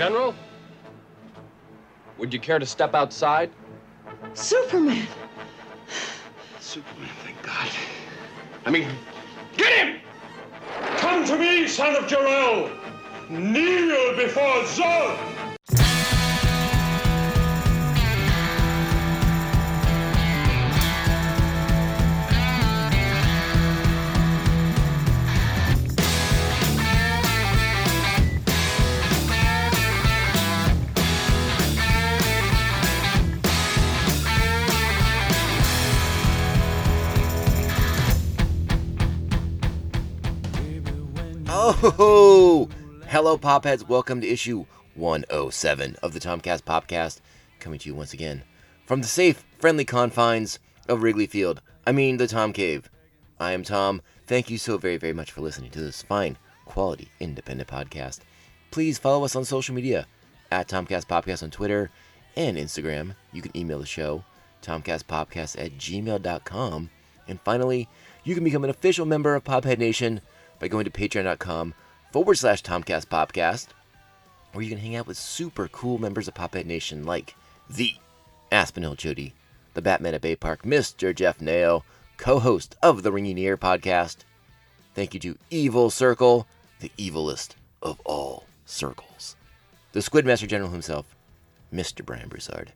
General? Would you care to step outside? Superman! Superman, thank God. I mean, get him! Come to me, son of Jor-El! Kneel before Zod! Oh, hello, Popheads. Welcome to issue 107 of the Tomcast Popcast, coming to you once again from the safe, friendly confines of Wrigley Field. I mean, the Tom Cave. I am Tom. Thank you so very, very much for listening to this fine, quality, independent podcast. Please follow us on social media at Tomcast Popcast on Twitter and Instagram. You can email the show, tomcastpopcast at gmail.com. And finally, you can become an official member of Pophead Nation by going to patreon.com forward slash Tomcast Popcast, where you can hang out with super cool members of Pophead Nation like the Aspen Hill Jody, the Batman at Bay Park, Mr. Jeff Nail, co host of the Ringing Ear podcast. Thank you to Evil Circle, the evilest of all circles, the Squidmaster General himself, Mr. Brian Broussard,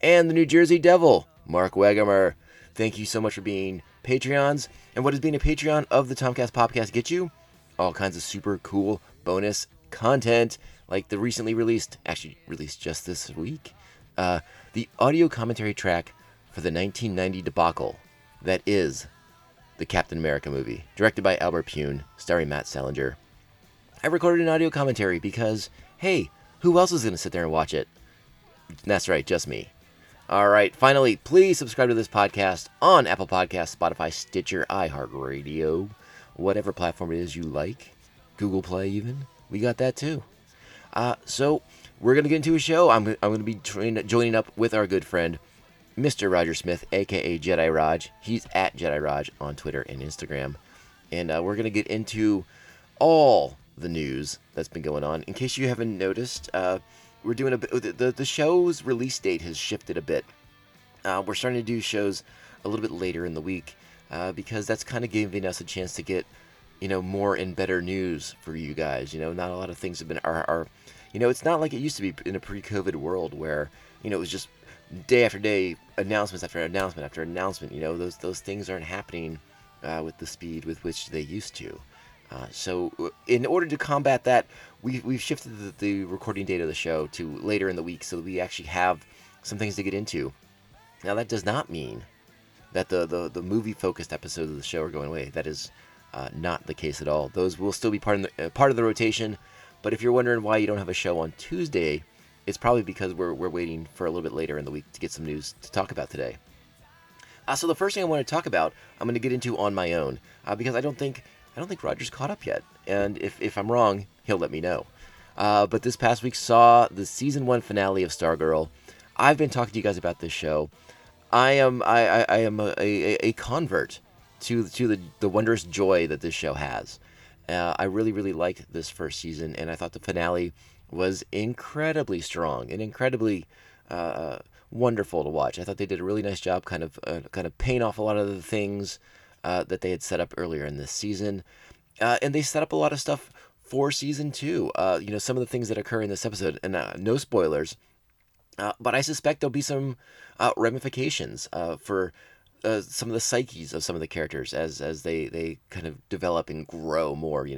and the New Jersey Devil, Mark Wegemer. Thank you so much for being Patreons. And what does being a Patreon of the Tomcast Popcast get you? All kinds of super cool bonus content, like the recently released, actually released just this week, uh, the audio commentary track for the 1990 debacle that is the Captain America movie, directed by Albert Pyun, starring Matt Salinger. I recorded an audio commentary because, hey, who else is going to sit there and watch it? That's right, just me. All right, finally, please subscribe to this podcast on Apple Podcasts, Spotify, Stitcher, iHeartRadio, whatever platform it is you like, Google Play, even. We got that too. Uh, so we're gonna get into a show. I'm I'm gonna be train, joining up with our good friend, Mr. Roger Smith, aka Jedi Raj. He's at Jedi Raj on Twitter and Instagram, and uh, we're gonna get into all the news that's been going on. In case you haven't noticed, uh, we're doing a bit. The, the, the show's release date has shifted a bit. Uh, we're starting to do shows a little bit later in the week uh, because that's kind of giving us a chance to get, you know, more and better news for you guys. You know, not a lot of things have been are, are you know, it's not like it used to be in a pre-COVID world where you know it was just day after day, announcements after announcement after announcement. You know, those those things aren't happening uh, with the speed with which they used to. Uh, so, in order to combat that, we, we've shifted the, the, recording date of the show to later in the week so that we actually have some things to get into. Now, that does not mean that the, the, the movie focused episodes of the show are going away. That is uh, not the case at all. Those will still be part of, the, uh, part of the rotation. But if you're wondering why you don't have a show on Tuesday, it's probably because we're, we're waiting for a little bit later in the week to get some news to talk about today. Uh, so, the first thing I want to talk about, I'm going to get into on my own uh, because I don't think I don't think Roger's caught up yet, and if, if I'm wrong, he'll let me know. Uh, but this past week saw the season one finale of Stargirl. I've been talking to you guys about this show. I am I, I, I am a, a, a, convert to to the, the wondrous joy that this show has. Uh, I really really liked this first season, and I thought the finale was incredibly strong and incredibly uh, wonderful to watch. I thought they did a really nice job, kind of uh, kind of paying off a lot of the things uh, that they had set up earlier in this season. Uh, and they set up a lot of stuff for season two. Uh, you know, some of the things that occur in this episode, and uh, no spoilers, uh, but I suspect there'll be some uh, ramifications for some of the psyches of some of the characters as as they, they kind of develop and grow more. You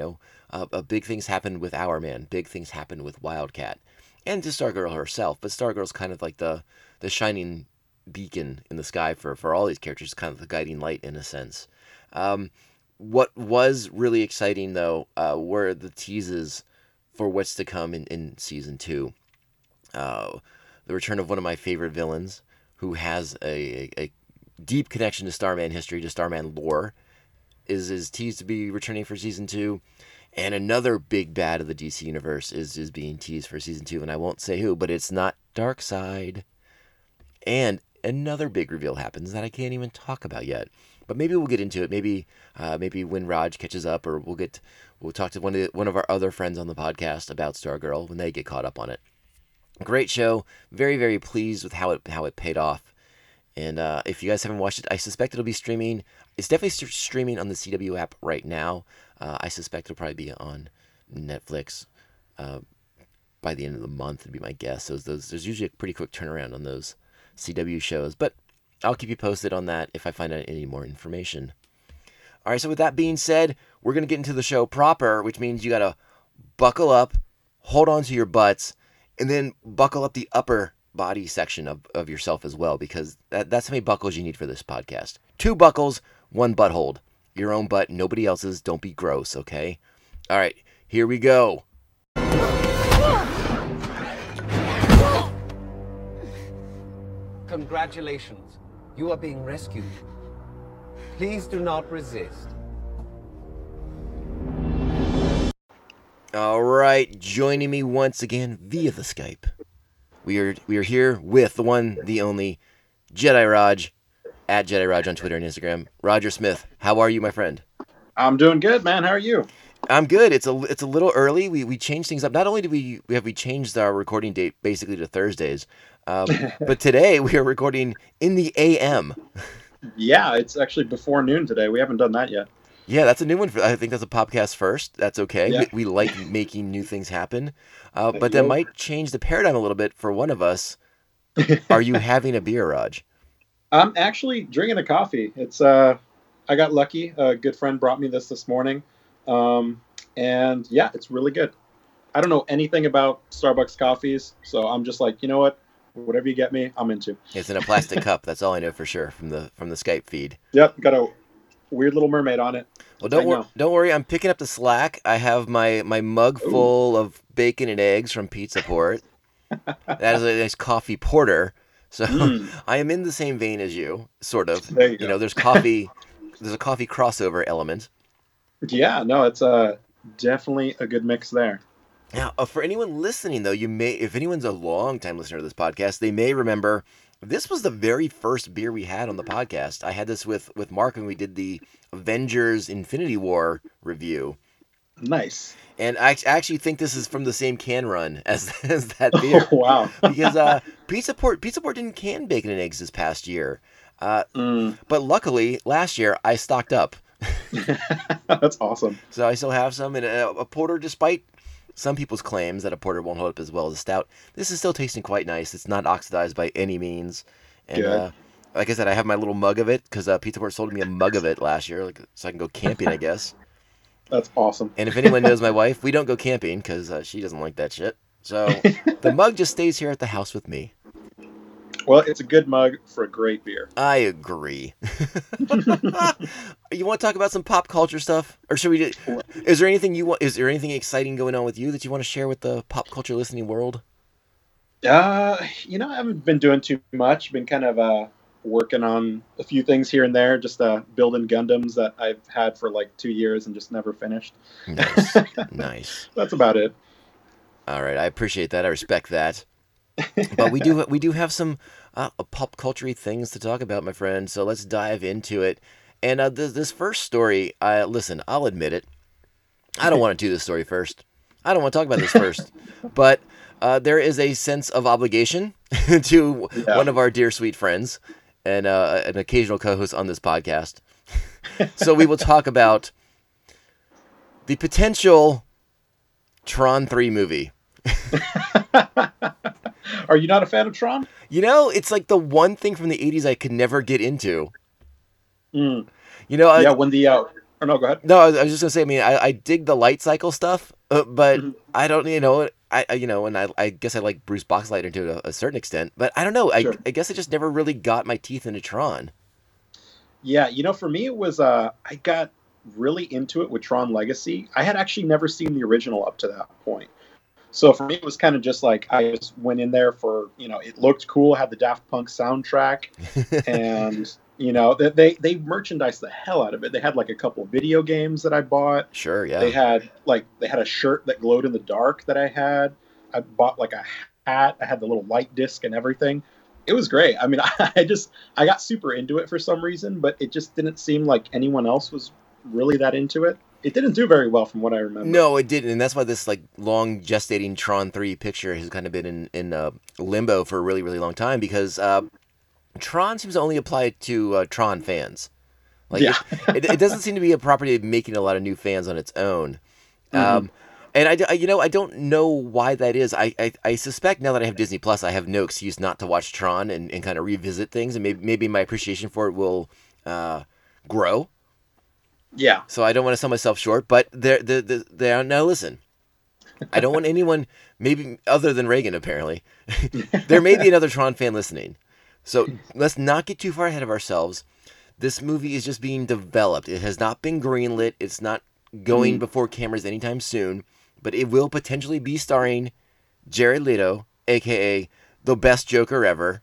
know, big things happen with Hourman, big things happen with Wildcat, and to Stargirl herself. But Stargirl's kind of like the the shining beacon in the sky for, for all these characters, kind of the guiding light in a sense. Um, what was really exciting though uh, were the teases for what's to come in, in season two. Uh, the return of one of my favorite villains, who has a, a, deep connection to Starman history, to Starman lore, is is teased to be returning for season two. And another big bad of the DC universe is is being teased for season two, and I won't say who, but it's not Darkseid. And another big reveal happens that I can't even talk about yet. But maybe we'll get into it. Maybe uh, maybe when Raj catches up, or we'll get we'll talk to one of the, one of our other friends on the podcast about Stargirl when they get caught up on it. Great show. Very very pleased with how it how it paid off. And uh, if you guys haven't watched it, I suspect it'll be streaming. It's definitely st- streaming on the CW app right now. Uh, I suspect it'll probably be on Netflix uh, by the end of the month. Would be my guess. So those, there's usually a pretty quick turnaround on those CW shows, but I'll keep you posted on that if I find out any more information. All right. So with that being said, we're gonna get into the show proper, which means you gotta buckle up, hold on to your butts, and then buckle up the upper body section of, of yourself as well, because that, that's how many buckles you need for this podcast. Two buckles, one butt hold. Your own butt, nobody else's. Don't be gross, okay? All right, here we go. Congratulations. You are being rescued. Please do not resist. All right, joining me once again via the Skype. We are we are here with the one, the only Jedi Raj at Jedi Raj on Twitter and Instagram. Roger Smith, how are you, my friend? I'm doing good, man. How are you? I'm good. It's a it's a little early. We we changed things up. Not only did we we have we changed our recording date basically to Thursdays, um, but today we are recording in the AM. Yeah, it's actually before noon today. We haven't done that yet. Yeah, that's a new one. For, I think that's a podcast first. That's okay. Yeah. We, we like making new things happen, uh, but that might change the paradigm a little bit for one of us. Are you having a beer, Raj? I'm actually drinking a coffee. It's uh, I got lucky. A good friend brought me this this morning, um, and yeah, it's really good. I don't know anything about Starbucks coffees, so I'm just like, you know what? Whatever you get me, I'm into. It's in a plastic cup. That's all I know for sure from the from the Skype feed. Yep, got a weird little mermaid on it. Well, don't I wor- don't worry. I'm picking up the slack. I have my my mug Ooh. full of bacon and eggs from Pizza Port. that is a nice coffee porter. So Mm. I am in the same vein as you, sort of. There you You go. know, there's coffee. there's a coffee crossover element. Yeah, no, it's uh, definitely a good mix there. Now, uh, for anyone listening, though, you may, if anyone's a long time listener to this podcast, they may remember this was the very first beer we had on the podcast. I had this with with Mark when we did the Avengers Infinity War review, Nice. and I actually think this is from the same can run as as that beer Oh, wow. because uh, Pizza Port Pizza Port didn't can bacon and eggs this past year, uh, Mm, but luckily last year I stocked up. that's awesome. So I still have some, and a, a porter, despite some people's claims that a porter won't hold up as well as a stout, this is still tasting quite nice. It's not oxidized by any means, and uh, like I said, I have my little mug of it because uh, Pizza Port sold me a mug of it last year, like, so I can go camping, I guess. That's awesome. And if anyone knows my wife, we don't go camping because uh, she doesn't like that shit. So the mug just stays here at the house with me. Well, it's a good mug for a great beer. I agree. you want to talk about some pop culture stuff, or should we? Do, is there anything you want? Is there anything exciting going on with you that you want to share with the pop culture listening world? Uh, you know, I haven't been doing too much. Been kind of uh working on a few things here and there, just uh building Gundams that I've had for like two years and just never finished. Nice, nice. That's about it. All right, I appreciate that. I respect that. But we do we do have some uh, pop culture things to talk about, my friend. So let's dive into it. And uh, this, this first story, I listen. I'll admit it. I don't want to do this story first. I don't want to talk about this first. but uh, there is a sense of obligation to Yeah. one of our dear sweet friends and uh, an occasional co-host on this podcast. so we will talk about the potential Tron 3 movie. Are you not a fan of Tron? You know, it's like the one thing from the 80s I could never get into. Mm. You know, I, yeah, when the uh, or no, go ahead. no, I was, I was just gonna say. I mean, I, I dig the light cycle stuff, uh, but Mhm. I don't, you know, I, I you know, and I, I guess I like Bruce Boxleitner to a, a certain extent, but I don't know. I, Sure. I guess I just never really got my teeth into Tron. Yeah, you know, for me it was uh I got really into it with Tron Legacy. I had actually never seen the original up to that point. So for me it was kind of just like I just went in there for, you know, it looked cool, had the Daft Punk soundtrack and you know, they they, they merchandised the hell out of it. They had like a couple video games that I bought. Sure, yeah. They had like they had a shirt that glowed in the dark that I had. I bought like a hat. I had the little light disc and everything. It was great. I mean, I just I got super into it for some reason, but it just didn't seem like anyone else was really that into it. It didn't do very well from what I remember. No, it didn't, and that's why this like long gestating Tron three picture has kind of been in in uh, limbo for a really really long time because uh, Tron seems to only apply to uh, Tron fans. Like Yeah. it, it, it doesn't seem to be a property of making a lot of new fans on its own. Mm-hmm. Um, and I, I- you know, I don't know why that is. I, I, I suspect now that I have Disney Plus, I have no excuse not to watch Tron and, and kind of revisit things, and maybe maybe my appreciation for it will uh, grow. Yeah. So I don't want to sell myself short, but there, the, the, there. Now listen, I don't want anyone, maybe other than Reagan, apparently. there may be another Tron fan listening, so let's not get too far ahead of ourselves. This movie is just being developed. It has not been greenlit. It's not going mm. before cameras anytime soon, but it will potentially be starring Jared Leto, aka the best Joker ever.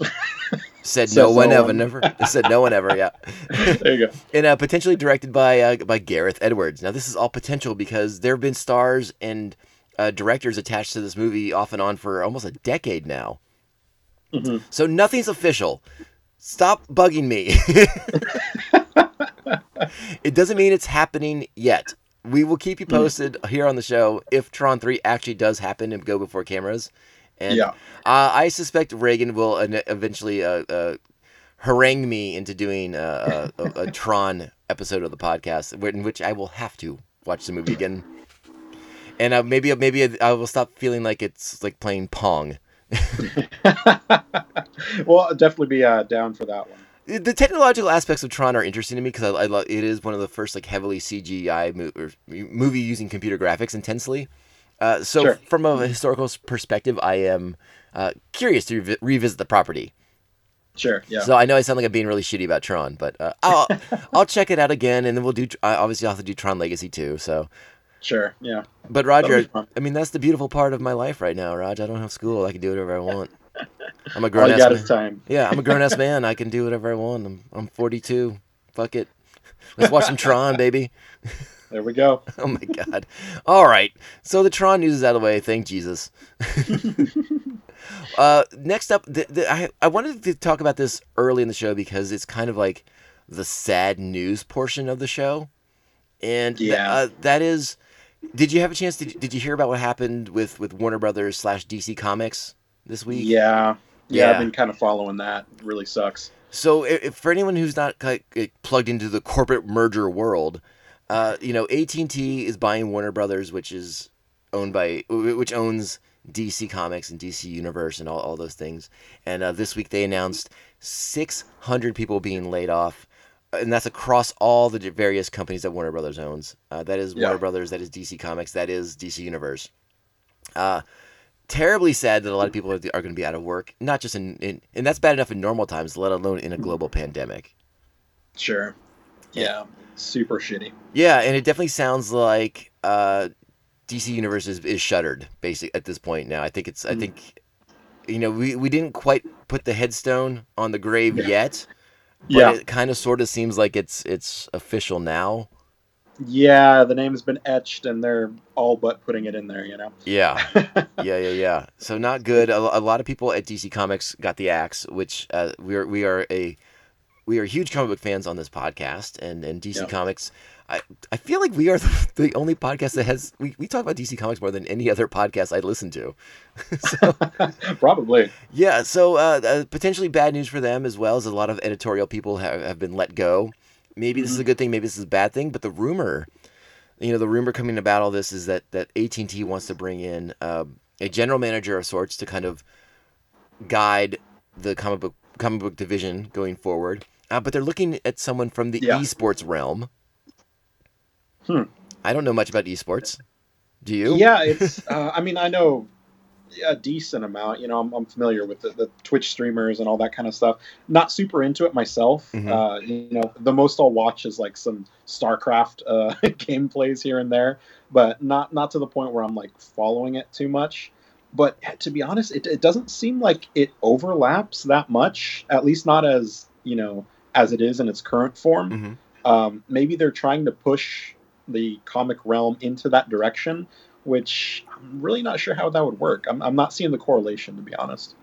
Said no one ever, never. Said no one ever. Yeah There you go. and uh, potentially directed by uh, by Gareth Edwards. Now, this is all potential because there have been stars and uh, directors attached to this movie off and on for almost a decade now. Mhm. So nothing's official. Stop bugging me. it doesn't mean it's happening yet. We will keep you posted here on the show if Tron 3 actually does happen and go before cameras. And Yeah. uh, I suspect Reagan will uh, eventually uh, uh, harangue me into doing uh, a, a, a Tron episode of the podcast, in which I will have to watch the movie again. And uh, maybe maybe I will stop feeling like it's like playing Pong. well, I'll definitely be uh, down for that one. the technological aspects of Tron are interesting to me because I, I love it is one of the first like heavily CGI mo- or movie using computer graphics intensely. Uh, so Sure. from a historical perspective, I am uh, curious to revi- revisit the property. Sure. Yeah. So I know I sound like I'm being really shitty about Tron, but uh, I'll I'll check it out again, and then we'll do. I obviously I'll have to do Tron Legacy too. So, sure. Yeah. but Roger. I mean that's the beautiful part of my life right now, Raj. I don't have school. I can do whatever I want. I'm a All grown you ass got man. time. Yeah, I'm a grown ass man. I can do whatever I want. I'm I'm 42. Fuck it. Let's watch some Tron, baby. There we go. Oh my god. All right. So the Tron news is out of the way. Thank Jesus. uh, next up, the, the, I I wanted to talk about this early in the show because it's kind of like the sad news portion of the show, and th- Yeah. uh, that is. Did you have a chance? Did, did you hear about what happened with with Warner Brothers slash DC Comics this week? Yeah. Yeah. Yeah. I've been kind of following that. It really sucks. So, if, for anyone who's not like, plugged into the corporate merger world, uh, you know, AT and T is buying Warner Brothers, which is owned by, which owns DC Comics and DC Universe and all, all those things. And uh, this week they announced 600 people being laid off, and that's across all the various companies that Warner Brothers owns. Uh, that is Yeah. Warner Brothers, that is DC Comics, that is DC Universe. Uh, terribly sad that a lot of people are, are going to be out of work. Not just in, in, and that's bad enough in normal times, let alone in a global pandemic. Sure. Yeah. Super shitty. Yeah, and it definitely sounds like uh, DC Universe is, is shuttered, basic at this point now. I think it's, I Mm. think, you know, we, we didn't quite put the headstone on the grave Yeah. yet, but Yeah. it kind of sort of seems like it's it's official now. Yeah. The name's been etched, and they're all but putting it in there. You know. Yeah, yeah, yeah, yeah. So not good. A, a lot of people at DC Comics got the axe, which uh, we are we are a we are huge comic book fans on this podcast, and and DC Yeah. Comics. I, I feel like we are the, the only podcast that has we, we talk about DC Comics more than any other podcast I listen to. so Probably. yeah, so uh, uh, potentially bad news for them as well as a lot of editorial people have, have been let go. Maybe this is a good thing, maybe this is a bad thing, but the rumor, you know, the rumor coming about all this is that that AT and T wants to bring in uh, a general manager of sorts to kind of guide the comic book comic book division going forward. Uh, but they're looking at someone from the Yeah. esports realm. Hmm. I don't know much about esports. Do you? Yeah, it's. Uh, I mean, I know a decent amount. You know, I'm, I'm familiar with the, the Twitch streamers and all that kind of stuff. Not super into it myself. Mhm. Uh, you know, the most I'll watch is like some StarCraft uh, gameplays here and there, but not not to the point where I'm like following it too much. But to be honest, it, it doesn't seem like it overlaps that much. At least not as you know as it is in its current form Mhm. um, maybe they're trying to push the comic realm into that direction, which I'm really not sure how that would work. I'm, I'm not seeing the correlation, to be honest.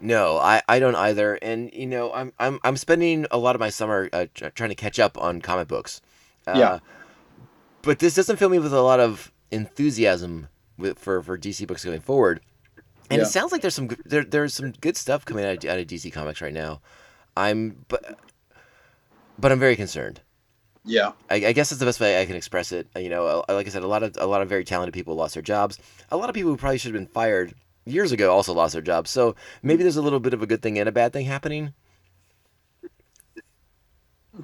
No, I, I don't either. And you know, I'm I'm I'm spending a lot of my summer uh, tr- trying to catch up on comic books. Uh, Yeah. but this doesn't fill me with a lot of enthusiasm with, for for DC books going forward. And Yeah. it sounds like there's some good- there there's some good stuff coming out of, out of DC Comics right now. I'm but but I'm very concerned. Yeah. I, I guess that's the best way I can express it. You know, uh, like I said, a lot of a lot of very talented people lost their jobs. A lot of people who probably should have been fired years ago also lost their jobs. So maybe there's a little bit of a good thing and a bad thing happening.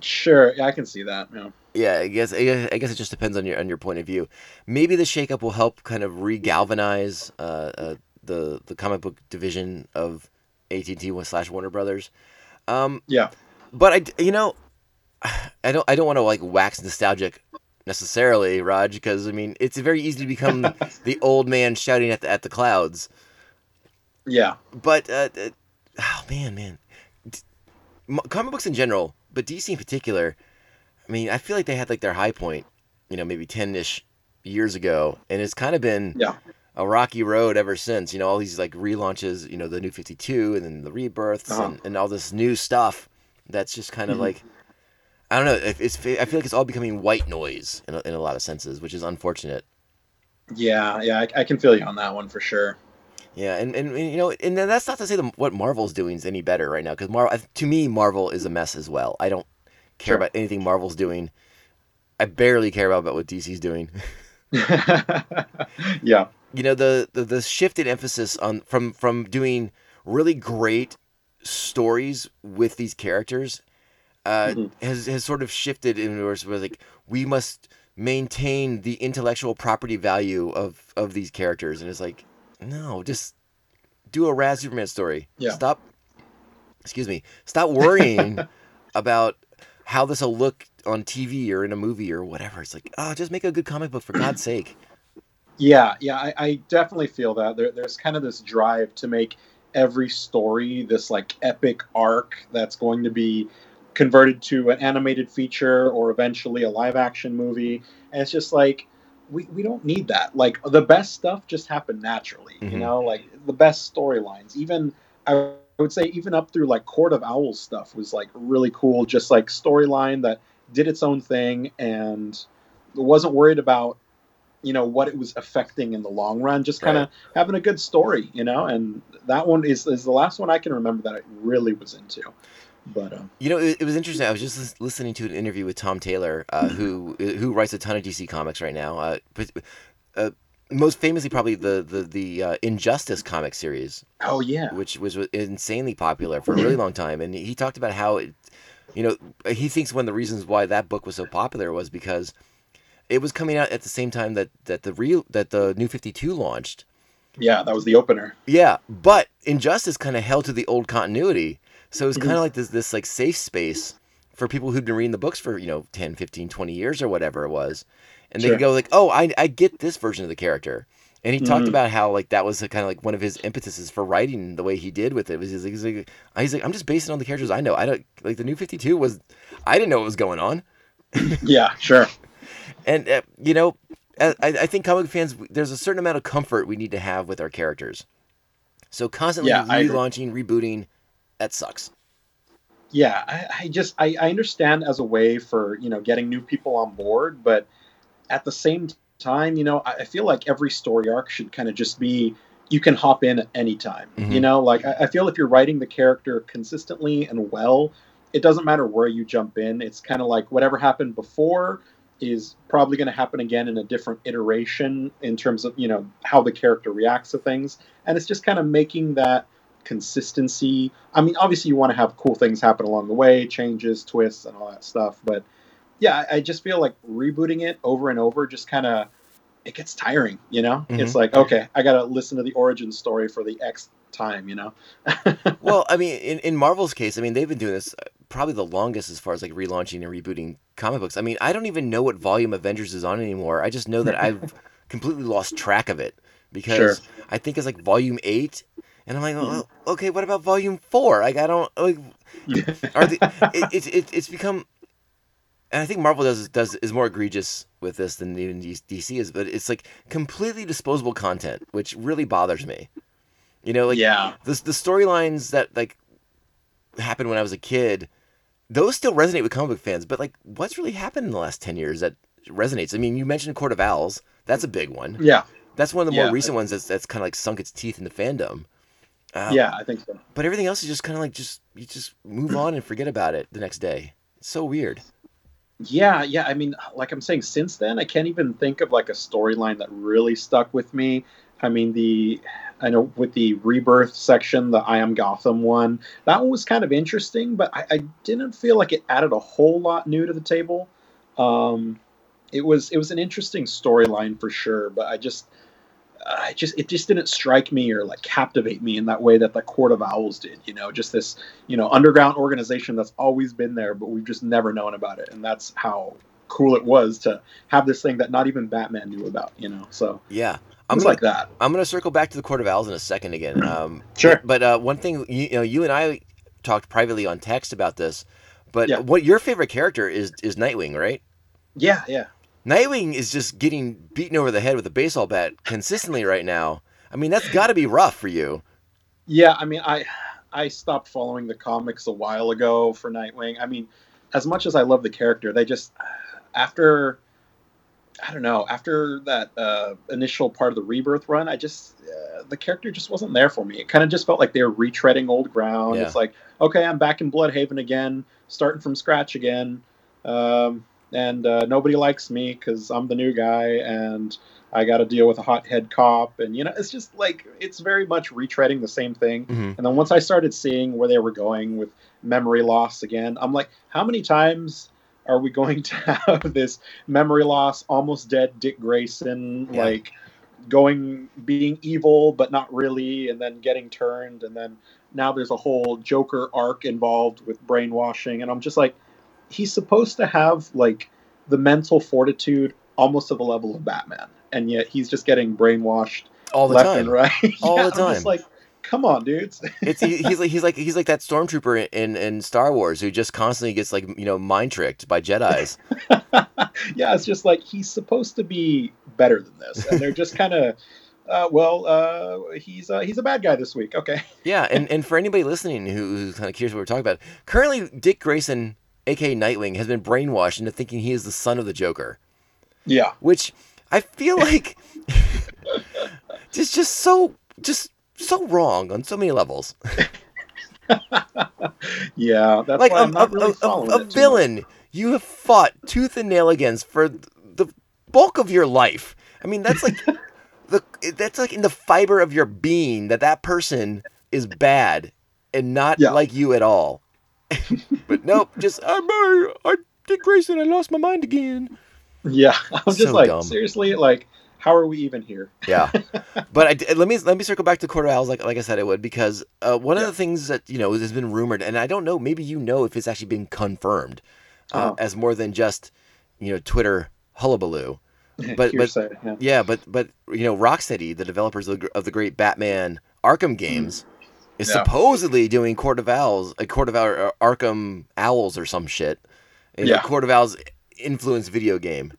Sure. Yeah, I can see that. Yeah. Yeah, I guess I guess it just depends on your on your point of view. Maybe the shakeup will help kind of re-galvanize uh, uh, the the comic book division of AT and T slash Warner Brothers. Um, Yeah. but I you know, I don't I don't want to like wax nostalgic necessarily, Raj, because I mean it's very easy to become the old man shouting at the at the clouds. Yeah. But uh, uh, oh man, man, D- comic books in general, but DC in particular. I mean, I feel like they had like their high point, you know, maybe ten ish years ago, and it's kind of been Yeah. a rocky road ever since. You know, all these like relaunches, you know, the new Fifty Two, and then the rebirths, Uh-huh. and, and all this new stuff. That's just kind of Mhm. like. I don't know. If it's, I feel like it's all becoming white noise in a, in a lot of senses, which is unfortunate. Yeah. Yeah. I, I can feel you on that one for sure. Yeah, and, and, and, you know, and then that's not to say that what Marvel's doing is any better right now, because Marvel, to me, Marvel is a mess as well. I don't care Sure. about anything Marvel's doing. I barely care about, about what DC's doing. yeah. you know, the, the the shift in emphasis on from from doing really great stories with these characters uh, Mhm. has has sort of shifted in where it's where, like we must maintain the intellectual property value of of these characters, and it's like no, just do a Raz Superman story. Yeah. Stop. Excuse me. Stop worrying about how this will look on TV or in a movie or whatever. It's like, oh, just make a good comic book for God's sake. Yeah, yeah, I, I definitely feel that. There, there's kind of this drive to make every story this like epic arc that's going to be converted to an animated feature or eventually a live action movie. And it's just like we, we don't need that. Like the best stuff just happened naturally, Mhm. you know, like the best storylines. Even I would say even up through like Court of Owls stuff was like really cool, just like storyline that did its own thing and wasn't worried about you know what it was affecting in the long run just kind of having a good story you know and that one is, is the last one i can remember that i really was into but um, You know, it, it was interesting. I was just listening to an interview with Tom Taylor, uh, who who writes a ton of DC comics right now. Uh, but, uh, most famously, probably the the the uh, Injustice comic series, oh yeah which was insanely popular for a really long time. And he talked about how it, you know, he thinks one of the reasons why that book was so popular was because it was coming out at the same time that that the real that the New Fifty Two launched. yeah that was the opener Yeah, but Injustice kind of held to the old continuity. So it was kind of like this this like safe space for people who'd been reading the books for, you know, 10, 15, 20 years or whatever it was. And they Sure. could go like, "Oh, I I get this version of the character." And he talked Mhm. about how like that was kind of like one of his impetuses for writing the way he did with it. Was he's like, he's like, he's like I'm just basing on the characters I know. I don't like the new 52 was I didn't know what was going on. yeah sure And uh, you know, I, I think comic fans there's a certain amount of comfort we need to have with our characters. So constantly Yeah, relaunching, rebooting, that sucks. yeah I, I just I, I understand as a way for you know getting new people on board but at the same time you know i, I feel like every story arc should kind of just be you can hop in at any time Mhm. you know like I, I feel if you're writing the character consistently and well it doesn't matter where you jump in it's kind of like whatever happened before is probably going to happen again in a different iteration in terms of you know how the character reacts to things and it's just kind of making that consistency i mean obviously you want to have cool things happen along the way changes twists and all that stuff but yeah i, I just feel like rebooting it over and over just kind of it gets tiring you know Mhm. it's like okay i gotta listen to the origin story for the x time you know well, I mean, in, in Marvel's case, I mean, they've been doing this uh, probably the longest as far as like relaunching and rebooting comic books. I mean, I don't even know what volume Avengers is on anymore. I just know that I've completely lost track of it because Sure. I think it's like volume eight, and I'm like, oh, okay, what about volume four? Like, I don't like. Are the it, it's it, it's become, and I think Marvel does does is more egregious with this than even DC is, but it's like completely disposable content, which really bothers me. You know, like yeah the the storylines that like happened when I was a kid, those still resonate with comic book fans. But like, what's really happened in the last ten years that resonates. I mean, you mentioned Court of Owls. That's a big one. Yeah, That's one of the more Yeah. recent ones that's that's kind of like sunk its teeth into fandom. Uh, yeah, I think so. But everything else is just kind of like just you just move on and forget about it the next day. It's so weird. Yeah, yeah. I mean, like I'm saying, since then, I can't even think of like a storyline that really stuck with me. I mean, the I know with the rebirth section, the I Am Gotham one, that one was kind of interesting, but I, I didn't feel like it added a whole lot new to the table. Um, it was it was an interesting storyline for sure, but I just I just it just didn't strike me or like captivate me in that way that the Court of Owls did. You know, just this you know underground organization that's always been there, but we've just never known about it, and that's how cool it was to have this thing that not even Batman knew about. You know, so Yeah. I'm gonna, like that. I'm gonna circle back to the Court of Owls in a second again. Um, Sure. But uh, one thing you, you know, you and I talked privately on text about this. But Yeah. what your favorite character is is Nightwing, right? Yeah, yeah. Nightwing is just getting beaten over the head with a baseball bat consistently right now. I mean, that's got to be rough for you. Yeah, I mean, I I stopped following the comics a while ago for Nightwing. I mean, as much as I love the character, they just after I don't know after that uh, initial part of the rebirth run, I just uh, the character just wasn't there for me. It kind of just felt like they were retreading old ground. Yeah. It's like okay, I'm back in Blüdhaven again, starting from scratch again, um, and uh, nobody likes me because I'm the new guy and. I got to deal with a hothead cop, and you know, it's just like it's very much retreading the same thing. Mhm. And then once I started seeing where they were going with memory loss again, I'm like, how many times are we going to have this memory loss, almost dead Dick Grayson, Yeah. like going being evil but not really, and then getting turned, and then now there's a whole Joker arc involved with brainwashing, and I'm just like, he's supposed to have like the mental fortitude almost to the level of Batman, and yet he's just getting brainwashed All the left time. and right. All Yeah, the I'm just time. like, come on, dudes. It's he, he's like he's like he's like that stormtrooper in, in Star Wars who just constantly gets like you know mind tricked by Jedi's. yeah, it's just like he's supposed to be better than this, and they're just kind of, uh, well, uh, he's uh, he's a bad guy this week. Okay. Yeah, and, and for anybody listening who, who's kind of curious what we're talking about, currently Dick Grayson, aka Nightwing, has been brainwashed into thinking he is the son of the Joker, Yeah. which I feel like is just so just so wrong on so many levels. Yeah, that's like why a, I'm not a- really a- following a it too much. villain you have fought tooth and nail against for the bulk of your life. I mean, that's like the that's like in the fiber of your being that that person is bad and not Yeah. like you at all. But nope, just I'm uh, I Dick Grayson. I lost my mind again. Yeah, I'm just So like dumb. seriously, like how are we even here? Yeah, but I let me let me circle back to Court Owls like like I said I would because uh, one of the things that you know has been rumored and I don't know maybe you know if it's actually been confirmed uh, Uh-huh. as more than just you know Twitter hullabaloo. But- but- yeah. Yeah, but but you know Rocksteady, the developers of the, of the great Batman Arkham games, is Yeah. supposedly doing Court of Owls, a Court of Owl, Arkham Owls or some shit. A Yeah. Court of Owls influence video game.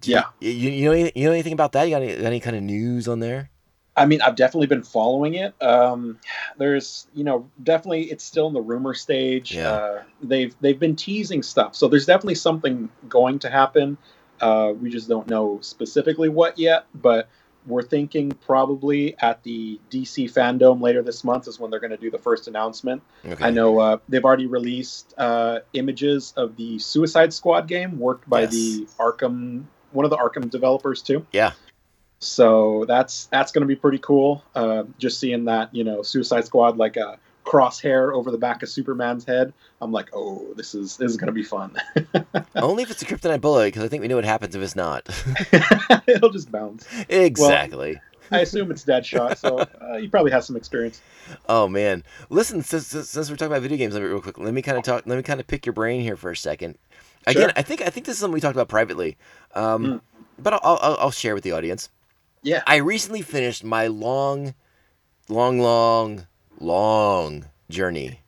Do Yeah. You, you know you know anything about that? You got any, any kind of news on there? I mean, I've definitely been following it. Um, there's, you know, definitely it's still in the rumor stage. Yeah. Uh, they've they've been teasing stuff, so there's definitely something going to happen. Uh, we just don't know specifically what yet, but we're thinking probably at the DC fandom later this month is when they're going to do the first announcement. Okay. I know uh, they've already released uh, images of the Suicide Squad game worked by Yes. the Arkham, one of the Arkham developers too. Yeah. So that's that's going to be pretty cool. Uh, just seeing that, you know, Suicide Squad like a crosshair over the back of Superman's head. I'm like, oh, this is this is going to be fun. Only if it's a kryptonite bullet, because I think we know what happens if it's not. It'll just bounce. exactly. I assume it's Deadshot, so uh, he probably has some experience. Oh man, listen. Since, since, since we're talking about video games, let me real quick. Let me kind of talk. Let me kind of pick your brain here for a second. Again, Sure. I think I think this is something we talked about privately, um, Mm. but I'll, I'll I'll share with the audience. Yeah. I recently finished my long, long, long, long journey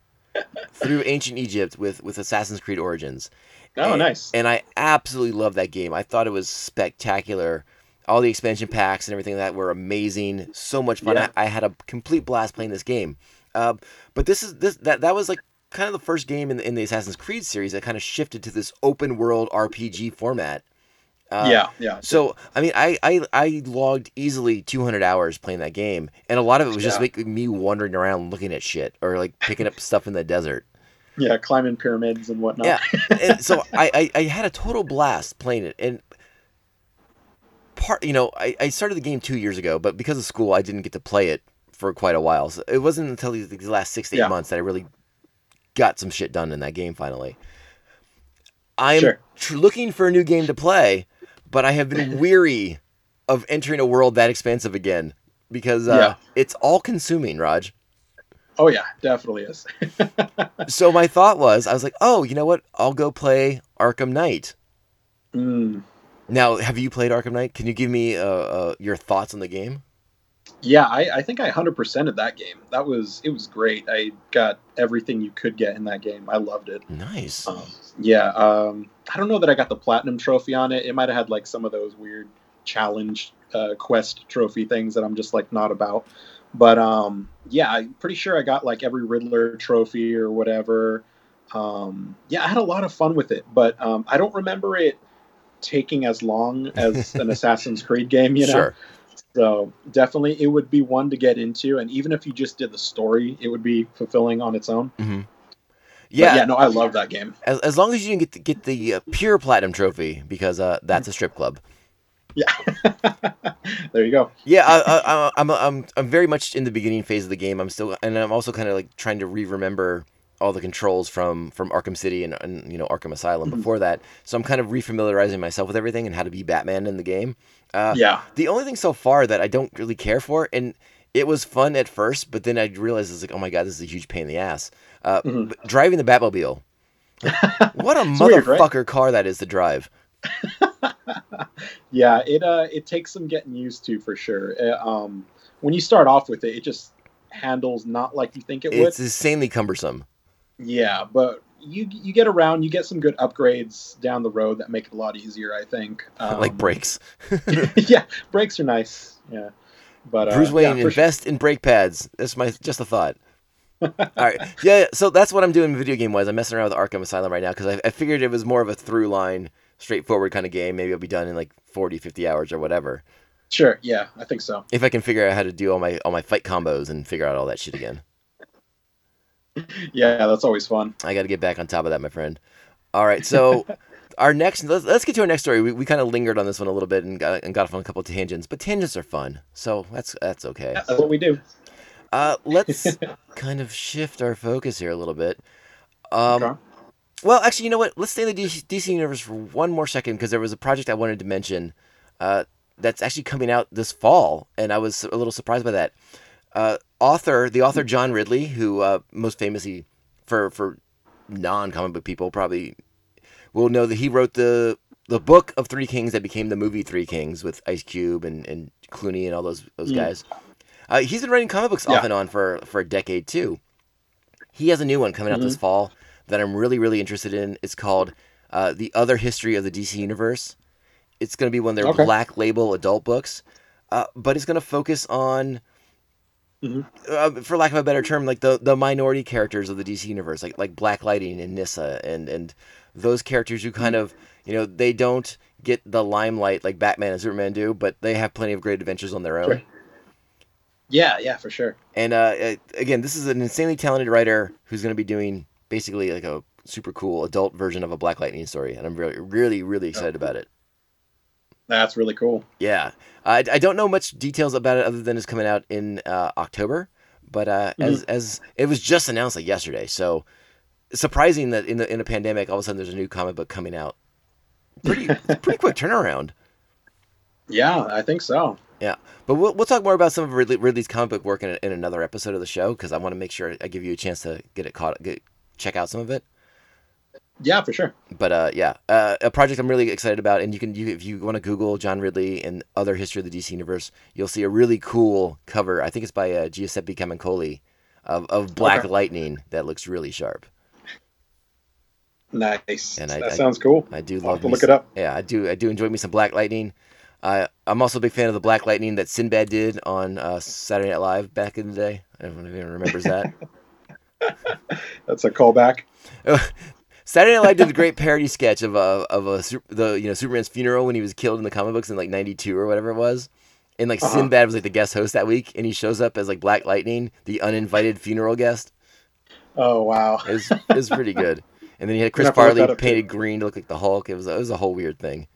through ancient Egypt with with Assassin's Creed Origins. Oh, And- nice. And I absolutely love that game. I thought it was spectacular. All the expansion packs and everything that were amazing. So much fun. Yeah. I, I had a complete blast playing this game. Uh, but this is this that that was like kind of the first game in the, in the Assassin's Creed series that kind of shifted to this open world RPG format. Uh, yeah, yeah. So I mean, I, I I logged easily 200 hours playing that game, and a lot of it was just Yeah. making me wandering around looking at shit or like picking up stuff in the desert. Yeah, climbing pyramids and whatnot. Yeah, and so I, I I had a total blast playing it, and part you know I, I started the game two years ago, but because of school, I didn't get to play it for quite a while. So it wasn't until these, these last six to eight Yeah. months that I really got some shit done in that game finally. I'm Sure. tr- looking for a new game to play, but I have been weary of entering a world that expansive again because uh, Yeah. it's all consuming, Raj. Oh yeah, definitely is. So my thought was, I was like, oh, you know what? I'll go play Arkham Knight. Mm. Now, have you played Arkham Knight? Can you give me uh, uh, your thoughts on the game? Yeah, I, I think I 100% of that game. That was it was great. I got everything you could get in that game. I loved it. Nice. Um, yeah, um, I don't know that I got the platinum trophy on it. It might have had like some of those weird challenge uh, quest trophy things that I'm just like not about. But um, yeah, I'm pretty sure I got like every Riddler trophy or whatever. Um, yeah, I had a lot of fun with it, but um, I don't remember it taking as long as an Assassin's Creed game. You know, Sure. So definitely it would be one to get into, and even if you just did the story, it would be fulfilling on its own. hmm But Yeah. yeah, no, I love that game. As, as long as you didn't get the, get the uh, pure platinum trophy, because uh, that's a strip club. Yeah, there you go. Yeah, I, I, I, I'm, I'm, I'm very much in the beginning phase of the game. I'm still, and I'm also kind of like trying to re-remember all the controls from from Arkham City and, and you know Arkham Asylum before that. So I'm kind of refamiliarizing myself with everything and how to be Batman in the game. Uh, Yeah, The only thing so far that I don't really care for, and it was fun at first, but then I realized it's like, oh my god, this is a huge pain in the ass. Uh, Mhm. driving the Batmobile. what a It's weird, right? motherfucker car that is to drive. yeah. It uh, it takes some getting used to for sure. Uh, um, when you start off with it, it just handles not like you think it would. It's insanely cumbersome. Yeah, but you you get around, you get some good upgrades down the road that make it a lot easier. I think. like Um, brakes. yeah, brakes are nice. Yeah, but uh, Bruce Wayne, yeah, for sure. invest in brake pads. That's my just a thought. All right, yeah. yeah, So that's what I'm doing video game wise. I'm messing around with Arkham Asylum right now because I, I figured it was more of a through line, straightforward kind of game. Maybe I'll be done in like 40, 50 hours or whatever. Sure. Yeah, I think so. If I can figure out how to do all my all my fight combos and figure out all that shit again. Yeah, that's always fun. I got to get back on top of that, my friend. All right, so our next let's, let's get to our next story. We, we kind of lingered on this one a little bit and got and got off on a couple of tangents, but tangents are fun, so that's that's okay. That's what we do. Uh, let's kind of shift our focus here a little bit. Um, Okay. Well, actually, you know what? Let's stay in the DC, DC universe for one more second because there was a project I wanted to mention uh, that's actually coming out this fall, and I was a little surprised by that. Uh, author, the author John Ridley, who uh, most famously for for non comic book people probably will know that he wrote the the book of Three Kings that became the movie Three Kings with Ice Cube and, and Clooney and all those those Mm. guys. Uh, he's been writing comic books off Yeah. and on for for a decade too. He has a new one coming out this fall that I'm really really interested in. It's called uh, "The Other History of the DC Universe." It's going to be one of their Okay. black label adult books, uh, but it's going to focus on, Mhm. uh, for lack of a better term, like the the minority characters of the DC universe, like like Black Lightning and Nissa, and and those characters who kind of you know they don't get the limelight like Batman and Superman do, but they have plenty of great adventures on their own. Sure. Yeah, yeah, for sure. And uh, again, this is an insanely talented writer who's going to be doing basically like a super cool adult version of a Black Lightning story, and I'm really, really, really excited about it. That's really cool. Yeah, I, I don't know much details about it other than it's coming out in uh, October, but uh, as as it was just announced like yesterday, so surprising that in the in a pandemic, all of a sudden there's a new comic book coming out. Pretty pretty quick turnaround. Yeah, I think so. Yeah, but we'll, we'll talk more about some of Ridley, Ridley's comic book work in, in another episode of the show because I want to make sure I give you a chance to get it caught, get, check out some of it. Yeah, for sure. But uh, yeah, uh, a project I'm really excited about, and you can, you, if you want to Google John Ridley and other history of the DC universe, you'll see a really cool cover. I think it's by uh, Giuseppe Camuncoli of, of Black Okay. Lightning that looks really sharp. Nice. And I- that I- sounds cool. I do love look some- it up. Yeah, I do. I do enjoy me some Black Lightning. Uh, I'm also a big fan of the Black Lightning that Sinbad did on uh, Saturday Night Live back in the day. Everyone remembers that. That's a callback. Saturday Night Live did a great parody sketch of a of a the you know Superman's funeral when he was killed in the comic books in like '92 or whatever it was, and like Uh-huh. Sinbad was like the guest host that week, and he shows up as like Black Lightning, the uninvited funeral guest. Oh wow. It was it was pretty good. And then he had Chris Farley painted green to look like the Hulk. It was it was a whole weird thing.